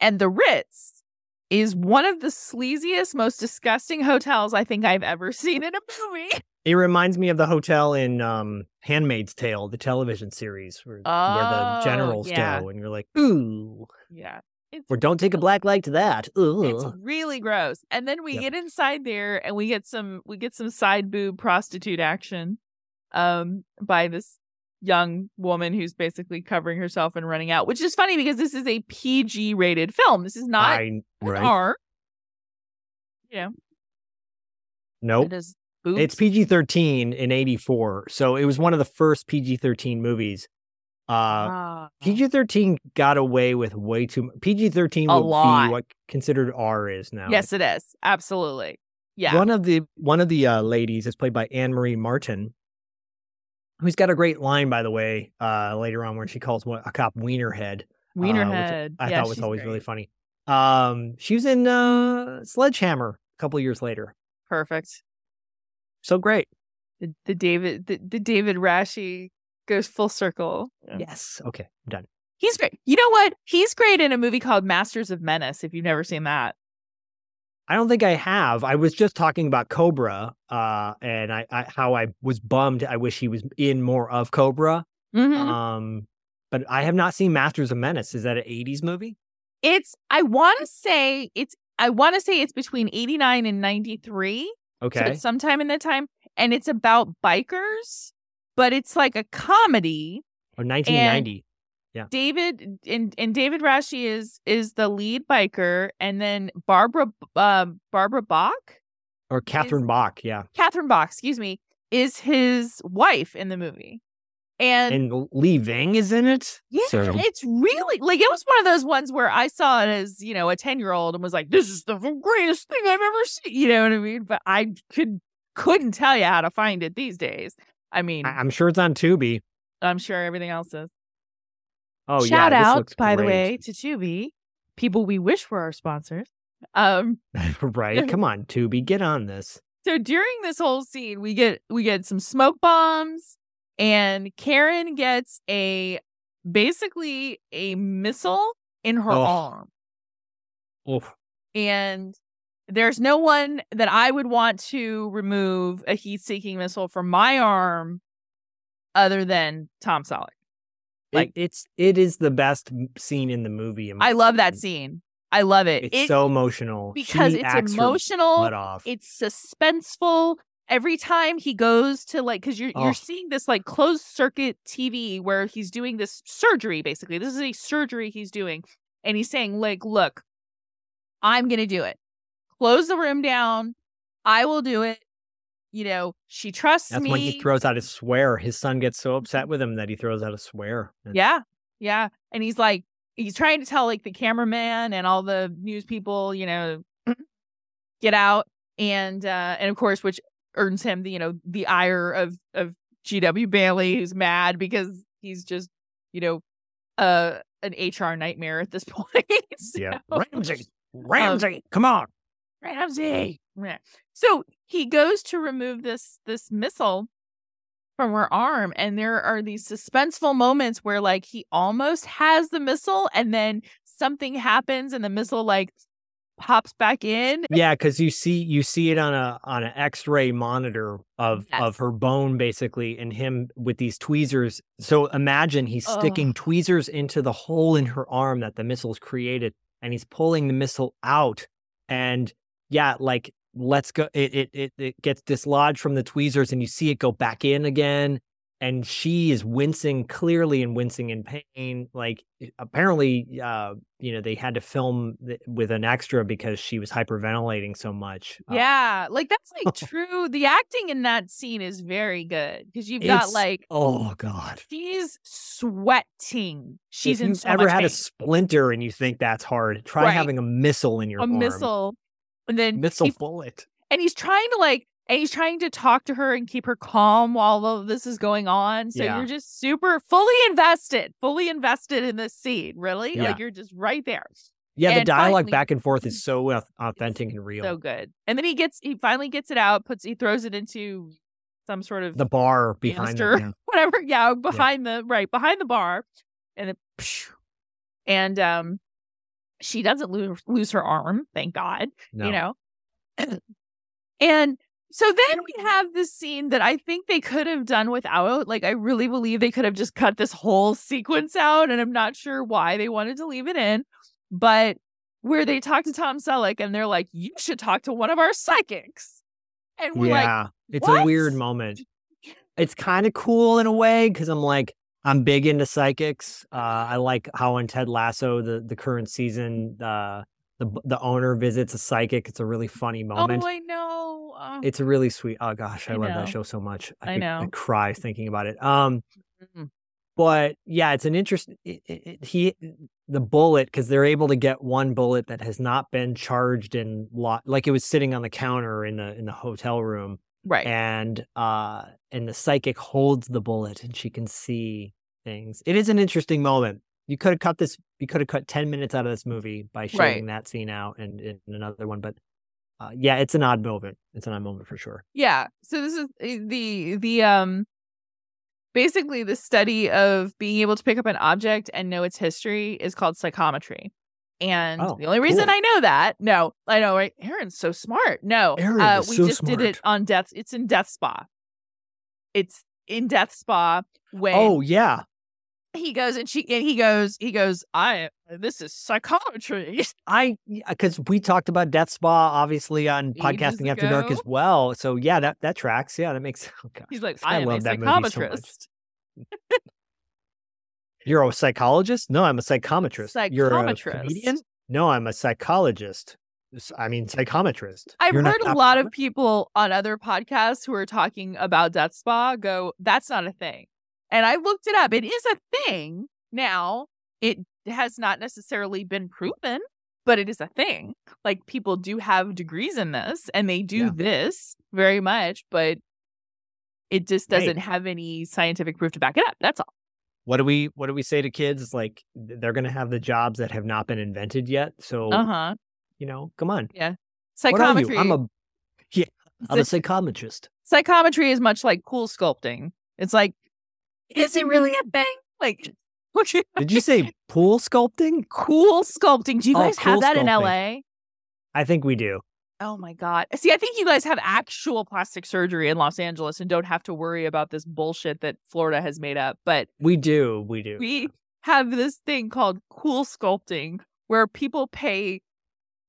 And the Ritz is one of the sleaziest, most disgusting hotels I think I've ever seen in a movie. It reminds me of the hotel in um, Handmaid's Tale, the television series, where, where the Oh, generals yeah. go, and you're like, ooh, Yeah. It's or don't take a black light to that. Ooh. It's really gross. And then we Yep. get inside there and we get some we get some side boob prostitute action um by this young woman who's basically covering herself and running out, which is funny because this is a PG rated film. This is not I right. R. Know, Nope. it is. It's PG 13 in 84. So it was one of the first PG 13 movies. Uh, Ah. PG 13 got away with way too much. PG 13 would lot. be what considered R is now. Yes, it is. Absolutely. Yeah. One of the one of the uh, ladies is played by Anne Marie Martin, who's got a great line, by the way, uh, later on where she calls one, a cop Wienerhead. Wiener uh, which head. I yeah, thought was always great. really funny. Um, she was in uh, Sledgehammer a couple years later. perfect. So great. The, the David the, the David Rasche goes full circle. Yes. Okay. I'm done. He's great. You know what? He's great in a movie called Masters of Menace. If you've never seen that, I don't think I have. I was just talking about Cobra, uh, and I, I how I was bummed. I wish he was in more of Cobra. Mhm. Um, but I have not seen Masters of Menace. Is that an '80s movie? it's. I want to say it's. I want to say it's between eighty nine and ninety three. So Okay. it's sometime in that time, and it's about bikers, but it's like a comedy. or 1990. Yeah. David and and David Rasche is is the lead biker, and then Barbara uh, Barbara Bach, or Catherine Bach. Yeah. Catherine Bach, excuse me, is his wife in the movie, and And Lee Ving is in it. Yeah, So- it's really like it was one of those ones where I saw it as you know a ten year old and was like, "This is the greatest thing I've ever seen." You know what I mean? But I could couldn't tell you how to find it these days. I mean, I, I'm sure it's on Tubi. I'm sure everything else is. Oh Shout yeah. this out, by the way, to Tubi, people we wish were our sponsors. Um, right. Come on, Tubi, get on this. so during this whole scene, we get we get some smoke bombs, and Karen gets a basically a missile in her Oh. arm. Oof. and there's no one that I would want to remove a heat-seeking missile from my arm other than Tom Selleck. Like- Like it's it is the best scene in the movie. in I love that scene. I love it. It's It- so emotional because She it's emotional. off. It's suspenseful. Every time he goes to like, because you're Oh. you're seeing this like closed circuit TV where he's doing this surgery. Basically, this is a surgery he's doing, and he's saying like, "Look, I'm gonna do it. Close the room down. I will do it. You know, she trusts That's me. when he throws out a swear. His son gets so upset with him that he throws out a swear. Yeah. Yeah. And he's like, he's trying to tell like the cameraman and all the news people, you know, get out. And uh and of course, which earns him the, you know, the ire of of GW Bailey, who's mad because he's just, you know, uh an HR nightmare at this point. Yeah. So- Ramsey, Ramsey, come on. Ramsey. So he goes to remove this this missile from her arm, and there are these suspenseful moments where like he almost has the missile, and then something happens, and the missile like pops back in. Yeah, because you see you see it on a on an X-ray monitor of Yes. of her bone basically, and him with these tweezers. So imagine he's sticking tweezers into the hole in her arm that the missile's created, and he's pulling the missile out. And yeah, like let's go. It it it, it gets dislodged from the tweezers, and you see it go back in again. And she is wincing clearly and wincing in pain. Like apparently, uh, you know, they had to film th- with an extra because she was hyperventilating so much. Uh, Yeah, like that's like true. The acting in that scene is very good because you've got like oh god. she's sweating. She's if in you've so ever had a splinter and you think that's hard, try Right. having a missile in your a arm. missile, and then missile he- bullet. and he's trying to like, and he's trying to talk to her and keep her calm while all of this is going on. So Yeah. you're just super fully invested, fully invested in this scene. Really, Yeah. like you're just right there. Yeah, the and dialogue finally- back and forth is so authentic and real. So good. And then he gets he finally gets it out, puts, he throws it into some sort of the bar behind Banister. them. whatever. Yeah, behind the right behind the bar, and then and um, she doesn't lose lose her arm. Thank God. No. You know. and so then we have this scene that I think they could have done without. Like, I really believe they could have just cut this whole sequence out, and I'm not sure why they wanted to leave it in. But where they talk to Tom Selleck and they're like, "You should talk to one of our psychics," and we're like, yeah, it's a weird moment. It's kind of cool in a way because I'm like, I'm big into psychics. Uh, I like how in Ted Lasso, the the current season, uh, the the owner visits a psychic. It's a really funny moment. Oh, I know. Uh, it's a really sweet. Oh gosh, I, I love know. that show so much. I could- know. I cry thinking about it. Um, Mhm. but yeah, it's an interest. It, it, he the bullet because they're able to get one bullet that has not been charged and lo- like it was sitting on the counter in the in the hotel room, right. and uh, and the psychic holds the bullet and she can see things. It is an interesting moment. You could have cut this. You could have cut ten minutes out of this movie by showing that scene out and, and another one, but. Uh, yeah, it's an odd moment. It's an odd moment for sure. Yeah. So this is uh, the the um basically the study of being able to pick up an object and know its history is called psychometry. And Oh, the only reason cool. I know that, no, I know, right? Erin's so smart. No, uh, we so just did it on Death. It's in Death Spa. It's in Death Spa when Oh yeah, he goes and she and he goes he goes I this is psychometry. I because we talked about Death Spa obviously on Ages podcasting after dark as well. So yeah, that that tracks. Yeah, that makes. Oh He's like I I am a love that movie so much. psychometrist. You're a psychologist? No, I'm a psychometrist. You're a Psychometrist. comedian? No, I'm a psychologist. I mean psychometrist. I've You're heard a lot of people on other podcasts who are talking about Death Spa go, that's not a thing. And I looked it up. It is a thing now. It has not necessarily been proven, but it is a thing. Like people do have degrees in this and they do Yeah. this very much, but it just doesn't have any scientific proof to back it up. That's all. What do we What do we say to kids? Like they're gonna have the jobs that have not been invented yet. So Uh huh. you know, come on. You? Psychometry. I'm a yeah. I'm a psychometrist. psychometry is much like cool sculpting. It's like, is it really a thing? Like, look at Did you say pool sculpting? cool sculpting. Do you Oh, guys have cool that in. LA? I think we do. Oh my God. See, I think you guys have actual plastic surgery in Los Angeles and don't have to worry about this bullshit that Florida has made up. But We do. We do. we have this thing called cool sculpting where people pay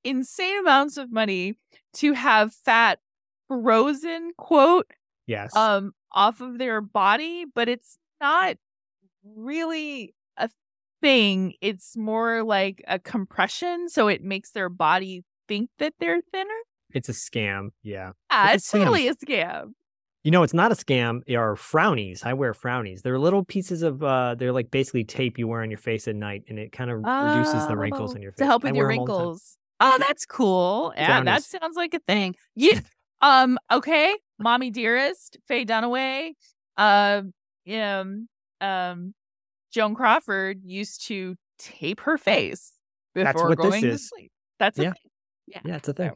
insane amounts of money to have fat frozen, quote, yes. um off of their body but it's not really a thing it's more like a compression so it makes their body think that they're thinner it's a scam. Yeah. yeah, It's it's a scam. a scam You know, it's not a scam. They are frownies. I wear frownies. They're little pieces of. uh They're like basically tape you wear on your face at night, and it kind of reduces the wrinkles Oh, in your face. to help with your wear 'em all the time. wrinkles oh that's cool yeah that sounds like a thing yeah um okay mommy dearest faye dunaway uh um um joan crawford used to tape her face before That's what this going to sleep that's a Yeah. thing. yeah Yeah, it's a thing.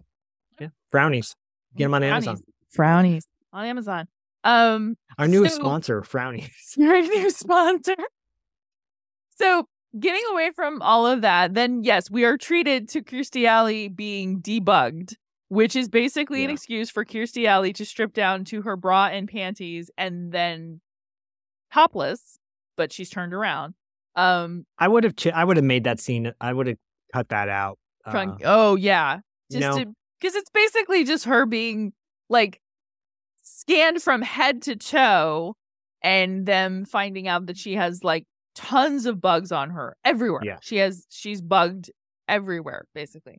Yeah, frownies. Get them on Amazon. Frownies on Amazon. Um, Our newest So- sponsor, frownies. your new sponsor. So getting away from all of that, then yes, we are treated to Kirstie Alley being debugged, which is basically an excuse for Kirstie Alley to strip down to her bra and panties and then topless, but she's turned around. Um, I would have. Ch- I would have made that scene. I would have cut that out. from, Uh, oh yeah, just know, to because it's basically just her being like scanned from head to toe and them finding out that she has like tons of bugs on her everywhere Yeah. she has she's bugged everywhere basically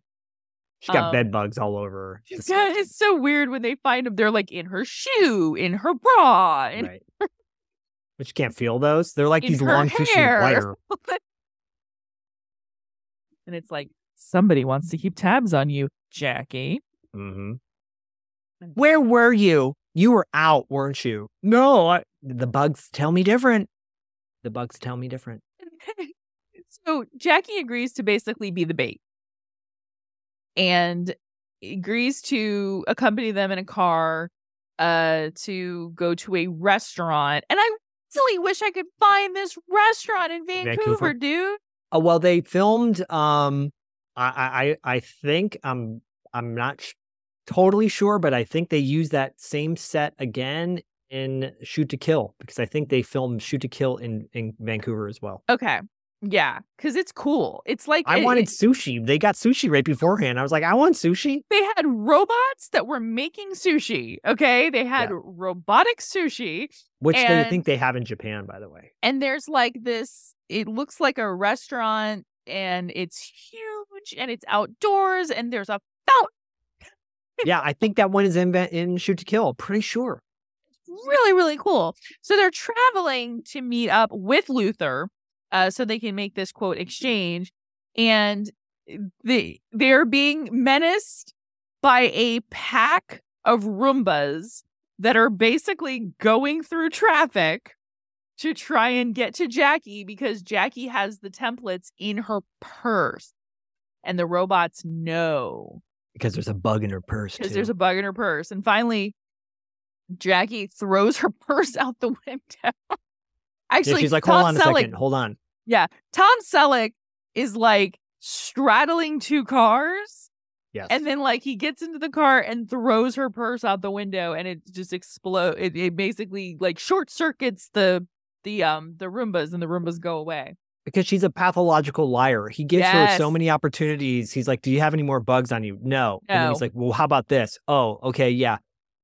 she's got um, bed bugs all over. Got- it's so weird when they find them they're like in her shoe in her bra in, right. But you can't feel those. They're like in these long tissue wire. and it's like somebody wants to keep tabs on you jackie Mm-hmm. Where were you? You were out, weren't you? No, I, the bugs tell me different. The bugs tell me different. so Jackie agrees to basically be the bait and agrees to accompany them in a car uh to go to a restaurant. And I really wish I could find this restaurant in Vancouver, Vancouver? dude. Oh well, they filmed. Um, I I I I think I'm I'm not sh- totally sure, but I think they used that same set again in Shoot to Kill because I think they filmed Shoot to Kill in in Vancouver as well. Okay. Yeah, because it's cool. It's like I it- wanted sushi. They got sushi right beforehand. I was like, I want sushi. they had robots that were making sushi. Okay. They had robotic sushi. Which they think they have in Japan, by the way. and there's like this it looks like a restaurant and it's huge and it's outdoors and there's a fountain yeah, I think that one is in in Shoot to Kill. Pretty sure. really really cool so they're traveling to meet up with luther uh, so they can make this quote exchange and they they're being menaced by a pack of roombas that are basically going through traffic to try and get to Jackie because Jackie has the templates in her purse and the robots know Because there's a bug in her purse. because there's a bug in her purse. And finally, Jackie throws her purse out the window. Actually, yeah, she's like, hold on a second. Hold on. Tom Selleck is like straddling two cars, Yes. and then like he gets into the car and throws her purse out the window, and it just explodes. It, it basically like short circuits the the um the Roombas, and the Roombas go away. because she's a pathological liar. He gives her so many opportunities. He's like, "Do you have any more bugs on you?" No. And then he's like, "Well, how about this?" Oh, okay, yeah.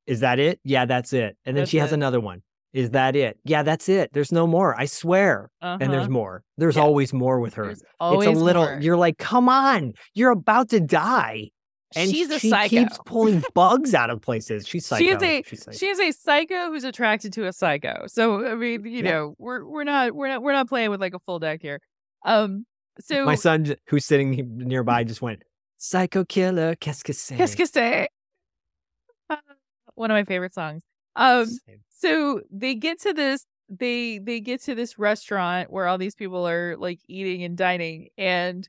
Is that it? Yeah, that's it. And then That's she has it. another one. Is that it? Yeah, that's it. There's no more. I swear. And there's Uh-huh. more. There's Yeah. always more with her. There's It's a little. more. You're like, come on, you're about to die, and She's a she psycho. keeps pulling bugs out of places. She's psycho. She is a She's psycho. she is a psycho who's attracted to a psycho. So I mean, you Yeah. know, we're we're not we're not we're not playing with like a full deck here. Um, so My son, who's sitting nearby, just went, "Psycho killer, qu'est-ce que c'est?" qu'est-ce que c'est? Uh, One of my favorite songs. Um, Same. so they get to this they they get to this restaurant where all these people are like eating and dining and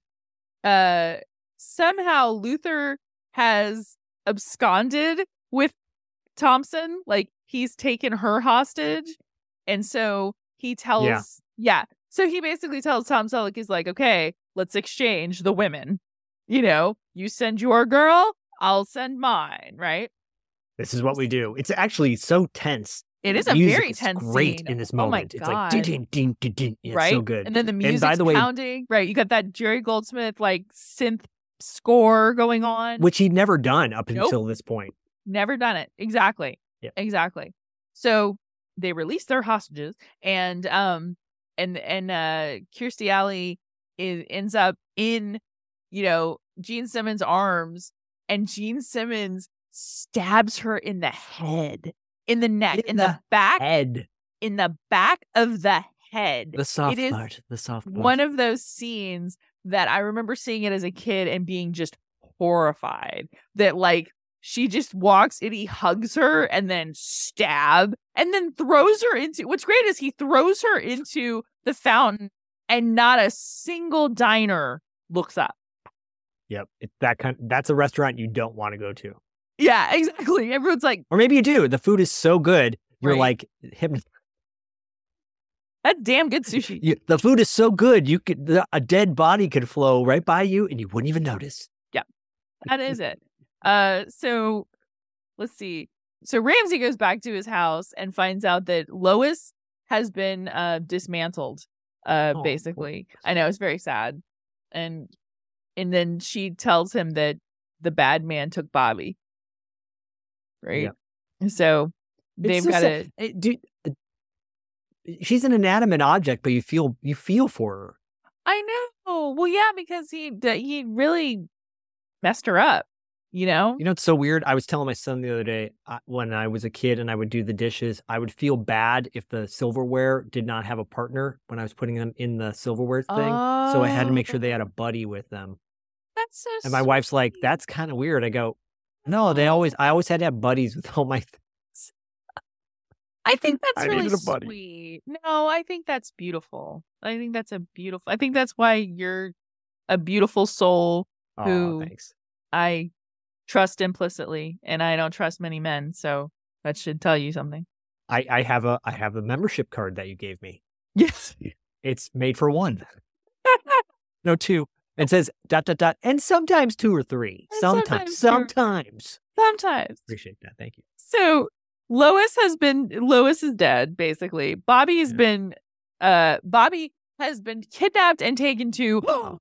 uh somehow Luther has absconded with Thompson like he's taken her hostage and so he tells yeah, so he basically tells Tom Selleck he's like okay let's exchange the women you know you send your girl I'll send mine right This is what we do. It's actually so tense. It is a very tense great scene. in this moment. Oh my moment. it's like God. din, din, din, din, din. Right? It's so good. And then the And music's by the way- pounding. Right. You got that Jerry Goldsmith like synth score going on. Which he'd never done up Nope. until this point. Never done it. Exactly. Yep. Exactly. So they release their hostages and um and and uh Kirstie Alley is ends up in, you know, Gene Simmons' arms and Gene Simmons stabs her in the head, in the neck, In in, the, the back, Ed, in the back of the head. the soft part, the soft part. one of those scenes that I remember seeing it as a kid and being just horrified that like she just walks and he hugs her and then stab and then throws her into what's great is he throws her into the fountain and not a single diner looks up. Yep, it, that kind. That's a restaurant you don't want to go to, Yeah, exactly. Everyone's like, or maybe you do. The food is so good, you're Right. like hypnotized. That's damn good sushi. You, the food is so good, you could the, a dead body could flow right by you, and you wouldn't even notice. Yeah, that is it. Uh, so let's see. So Ramsey goes back to his house and finds out that Lois has been uh dismantled. Uh, Oh, basically, I know it's very sad, and and then she tells him that the bad man took Bobby. Right. So they've so got sad. to. Dude, uh, she's an inanimate object, but you feel you feel for her. I know. Well, yeah, because he he really messed her up. You know. You know, it's so weird. I was telling my son the other day I, when I was a kid and I would do the dishes, I would feel bad if the silverware did not have a partner when I was putting them in the silverware thing. So I had to make sure they had a Oh, buddy with them. That's so. And my wife's like, "That's kind of weird." I go, "No, they always. I always had to have buddies with all my." Things. I think that's I really needed a buddy. sweet. No, I think that's beautiful. I think that's a beautiful. I think that's why you're a beautiful soul Oh, Who- thanks. I trust implicitly, and I don't trust many men. So that should tell you something. I I have a I have a membership card that you gave me. Yes. It's made for one. no, two. It says dot dot dot, and sometimes two or three. And Sometimes, sometimes sometimes. Sometimes. Appreciate that. Thank you. So Lois has been Lois is dead, basically. Bobby has Yeah. been uh Bobby has been kidnapped and taken to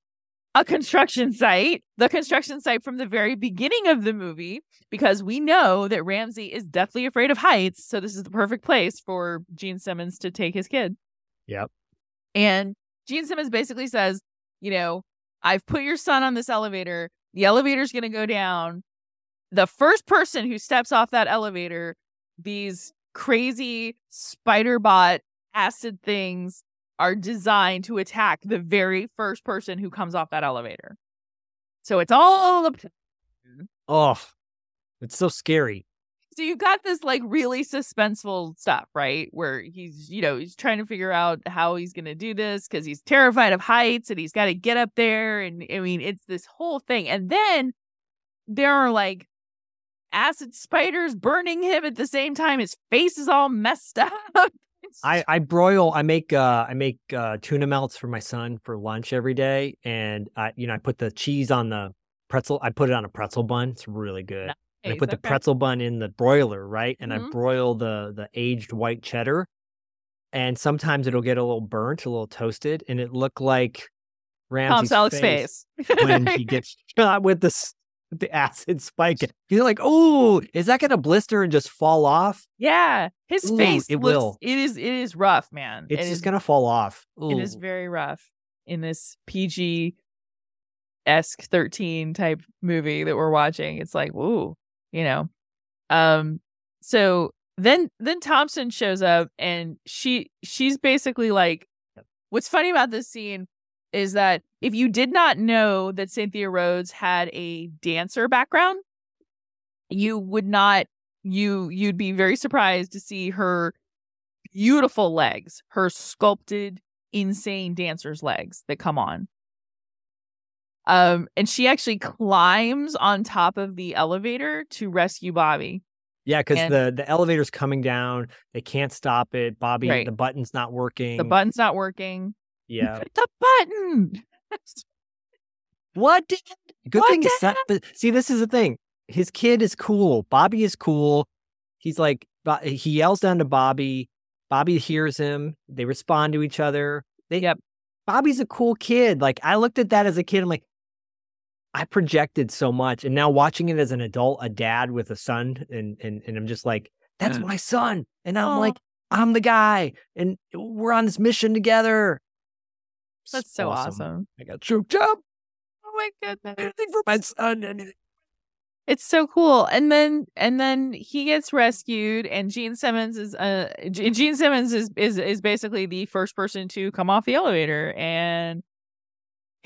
a construction site, the construction site from the very beginning of the movie, because we know that Ramsey is deathly afraid of heights. So this is the perfect place for Gene Simmons to take his kid. Yep. And Gene Simmons basically says, you know, I've put your son on this elevator. The elevator's going to go down. The first person who steps off that elevator, these crazy spider bot acid things are designed to attack the very first person who comes off that elevator. So it's all up. Oh, it's so scary. So you've got this like really suspenseful stuff, right? Where he's, you know, he's trying to figure out how he's going to do this because he's terrified of heights and he's got to get up there. And I mean, it's this whole thing. And then there are like acid spiders burning him at the same time. His face is all messed up. I I broil. I make uh I make uh tuna melts for my son for lunch every day, and I you know I put the cheese on the pretzel. I put it on a pretzel bun. It's really good. I put the pretzel bun in the broiler, right? And I Mhm. broil the the aged white cheddar. And sometimes it'll get a little burnt, a little toasted, and it looked like Tom Ramsey's Selleck's face, face. when he gets shot with the the acid spike. You're like, oh, is that gonna blister and just fall off? yeah, his Ooh, face it looks. will. It is. It is rough, man. It's It just is gonna fall off. It is very rough in this PG esque 13 type movie that we're watching. It's like, woo, you know. Um, so then then Thompson shows up and she she's basically like what's funny about this scene is that if you did not know that Cynthia Rhodes had a dancer background, you would not you you'd be very surprised to see her beautiful legs, her sculpted insane dancer's legs that come on. Um and she actually climbs on top of the elevator to rescue Bobby. Yeah, because And- the the elevator's coming down. They can't stop it. Bobby, Right. the button's not working. The button's not working. Yeah. the button. what? Dad? Good What, thing is that. But see, this is the thing. His kid is cool. Bobby is cool. He's like, he yells down to Bobby. Bobby hears him. They respond to each other. They, Yep. Bobby's a cool kid. Like I looked at that as a kid. I'm like, I projected so much, and now watching it as an adult, a dad with a son, and and and I'm just like, that's Yeah. my son, and I'm Aw. like, I'm the guy, and we're on this mission together. That's so awesome. I got choked up. Oh my goodness. Anything for my son. Anything. It's so cool. And then and then he gets rescued and Gene Simmons is uh Gene Simmons is is is basically the first person to come off the elevator and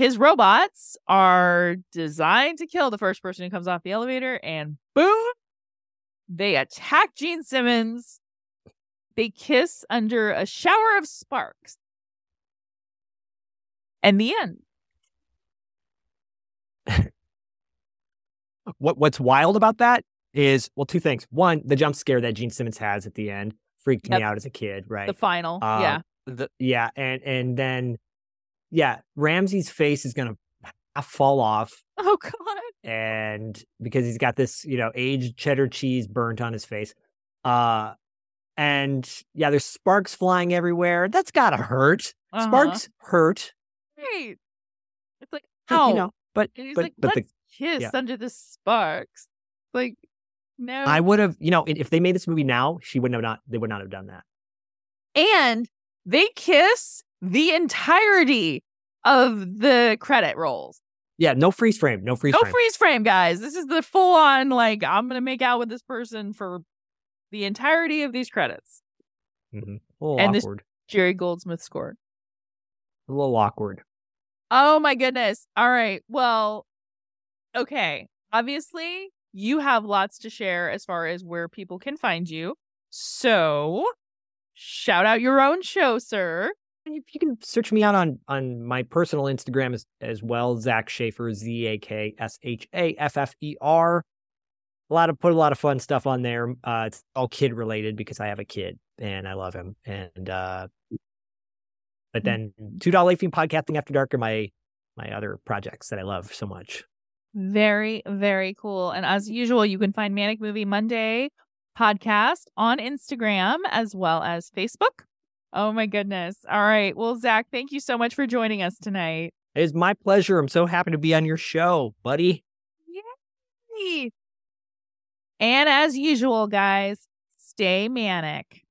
his robots are designed to kill the first person who comes off the elevator and boom they attack Gene Simmons. They kiss under a shower of sparks. And the end. What What's wild about that is well, two things. One, the jump scare that Gene Simmons has at the end freaked Yep. me out as a kid. Right. The final. Um, yeah. the yeah, and and then yeah, Ramsey's face is gonna fall off. Oh god. And because he's got this, you know, aged cheddar cheese burnt on his face. Uh and yeah, there's sparks flying everywhere. That's gotta hurt. Uh-huh. Sparks hurt. Right. It's like, oh, you know, but and he's but like, but let's the kiss yeah. under the sparks. Like, no. I would have, you know, if they made this movie now, she wouldn't have not they would not have done that. and they kiss the entirety of the credit rolls. Yeah, no freeze frame, no freeze No frame. freeze frame, guys. This is the full on, like, I'm going to make out with this person for the entirety of these credits. Mhm. A little And this- Jerry Goldsmith score. A little awkward. Oh my goodness. All right. Well, okay. Obviously, you have lots to share as far as where people can find you. So, shout out your own show, sir. And You can search me out on on my personal Instagram as as well, Zak Shaffer, Z A K S H A F F E R. A lot of put a lot of fun stuff on there. Uh, it's all kid related because I have a kid and I love him. And uh, but then two dollar theme podcasting after dark are my my other projects that I love so much. Very, very cool. And as usual, you can find Manic Movie Monday podcast on Instagram as well as Facebook. Oh my goodness. All right. Well, Zak, thank you so much for joining us tonight. It is my pleasure. I'm so happy to be on your show, buddy. Yay. And as usual, guys, stay manic.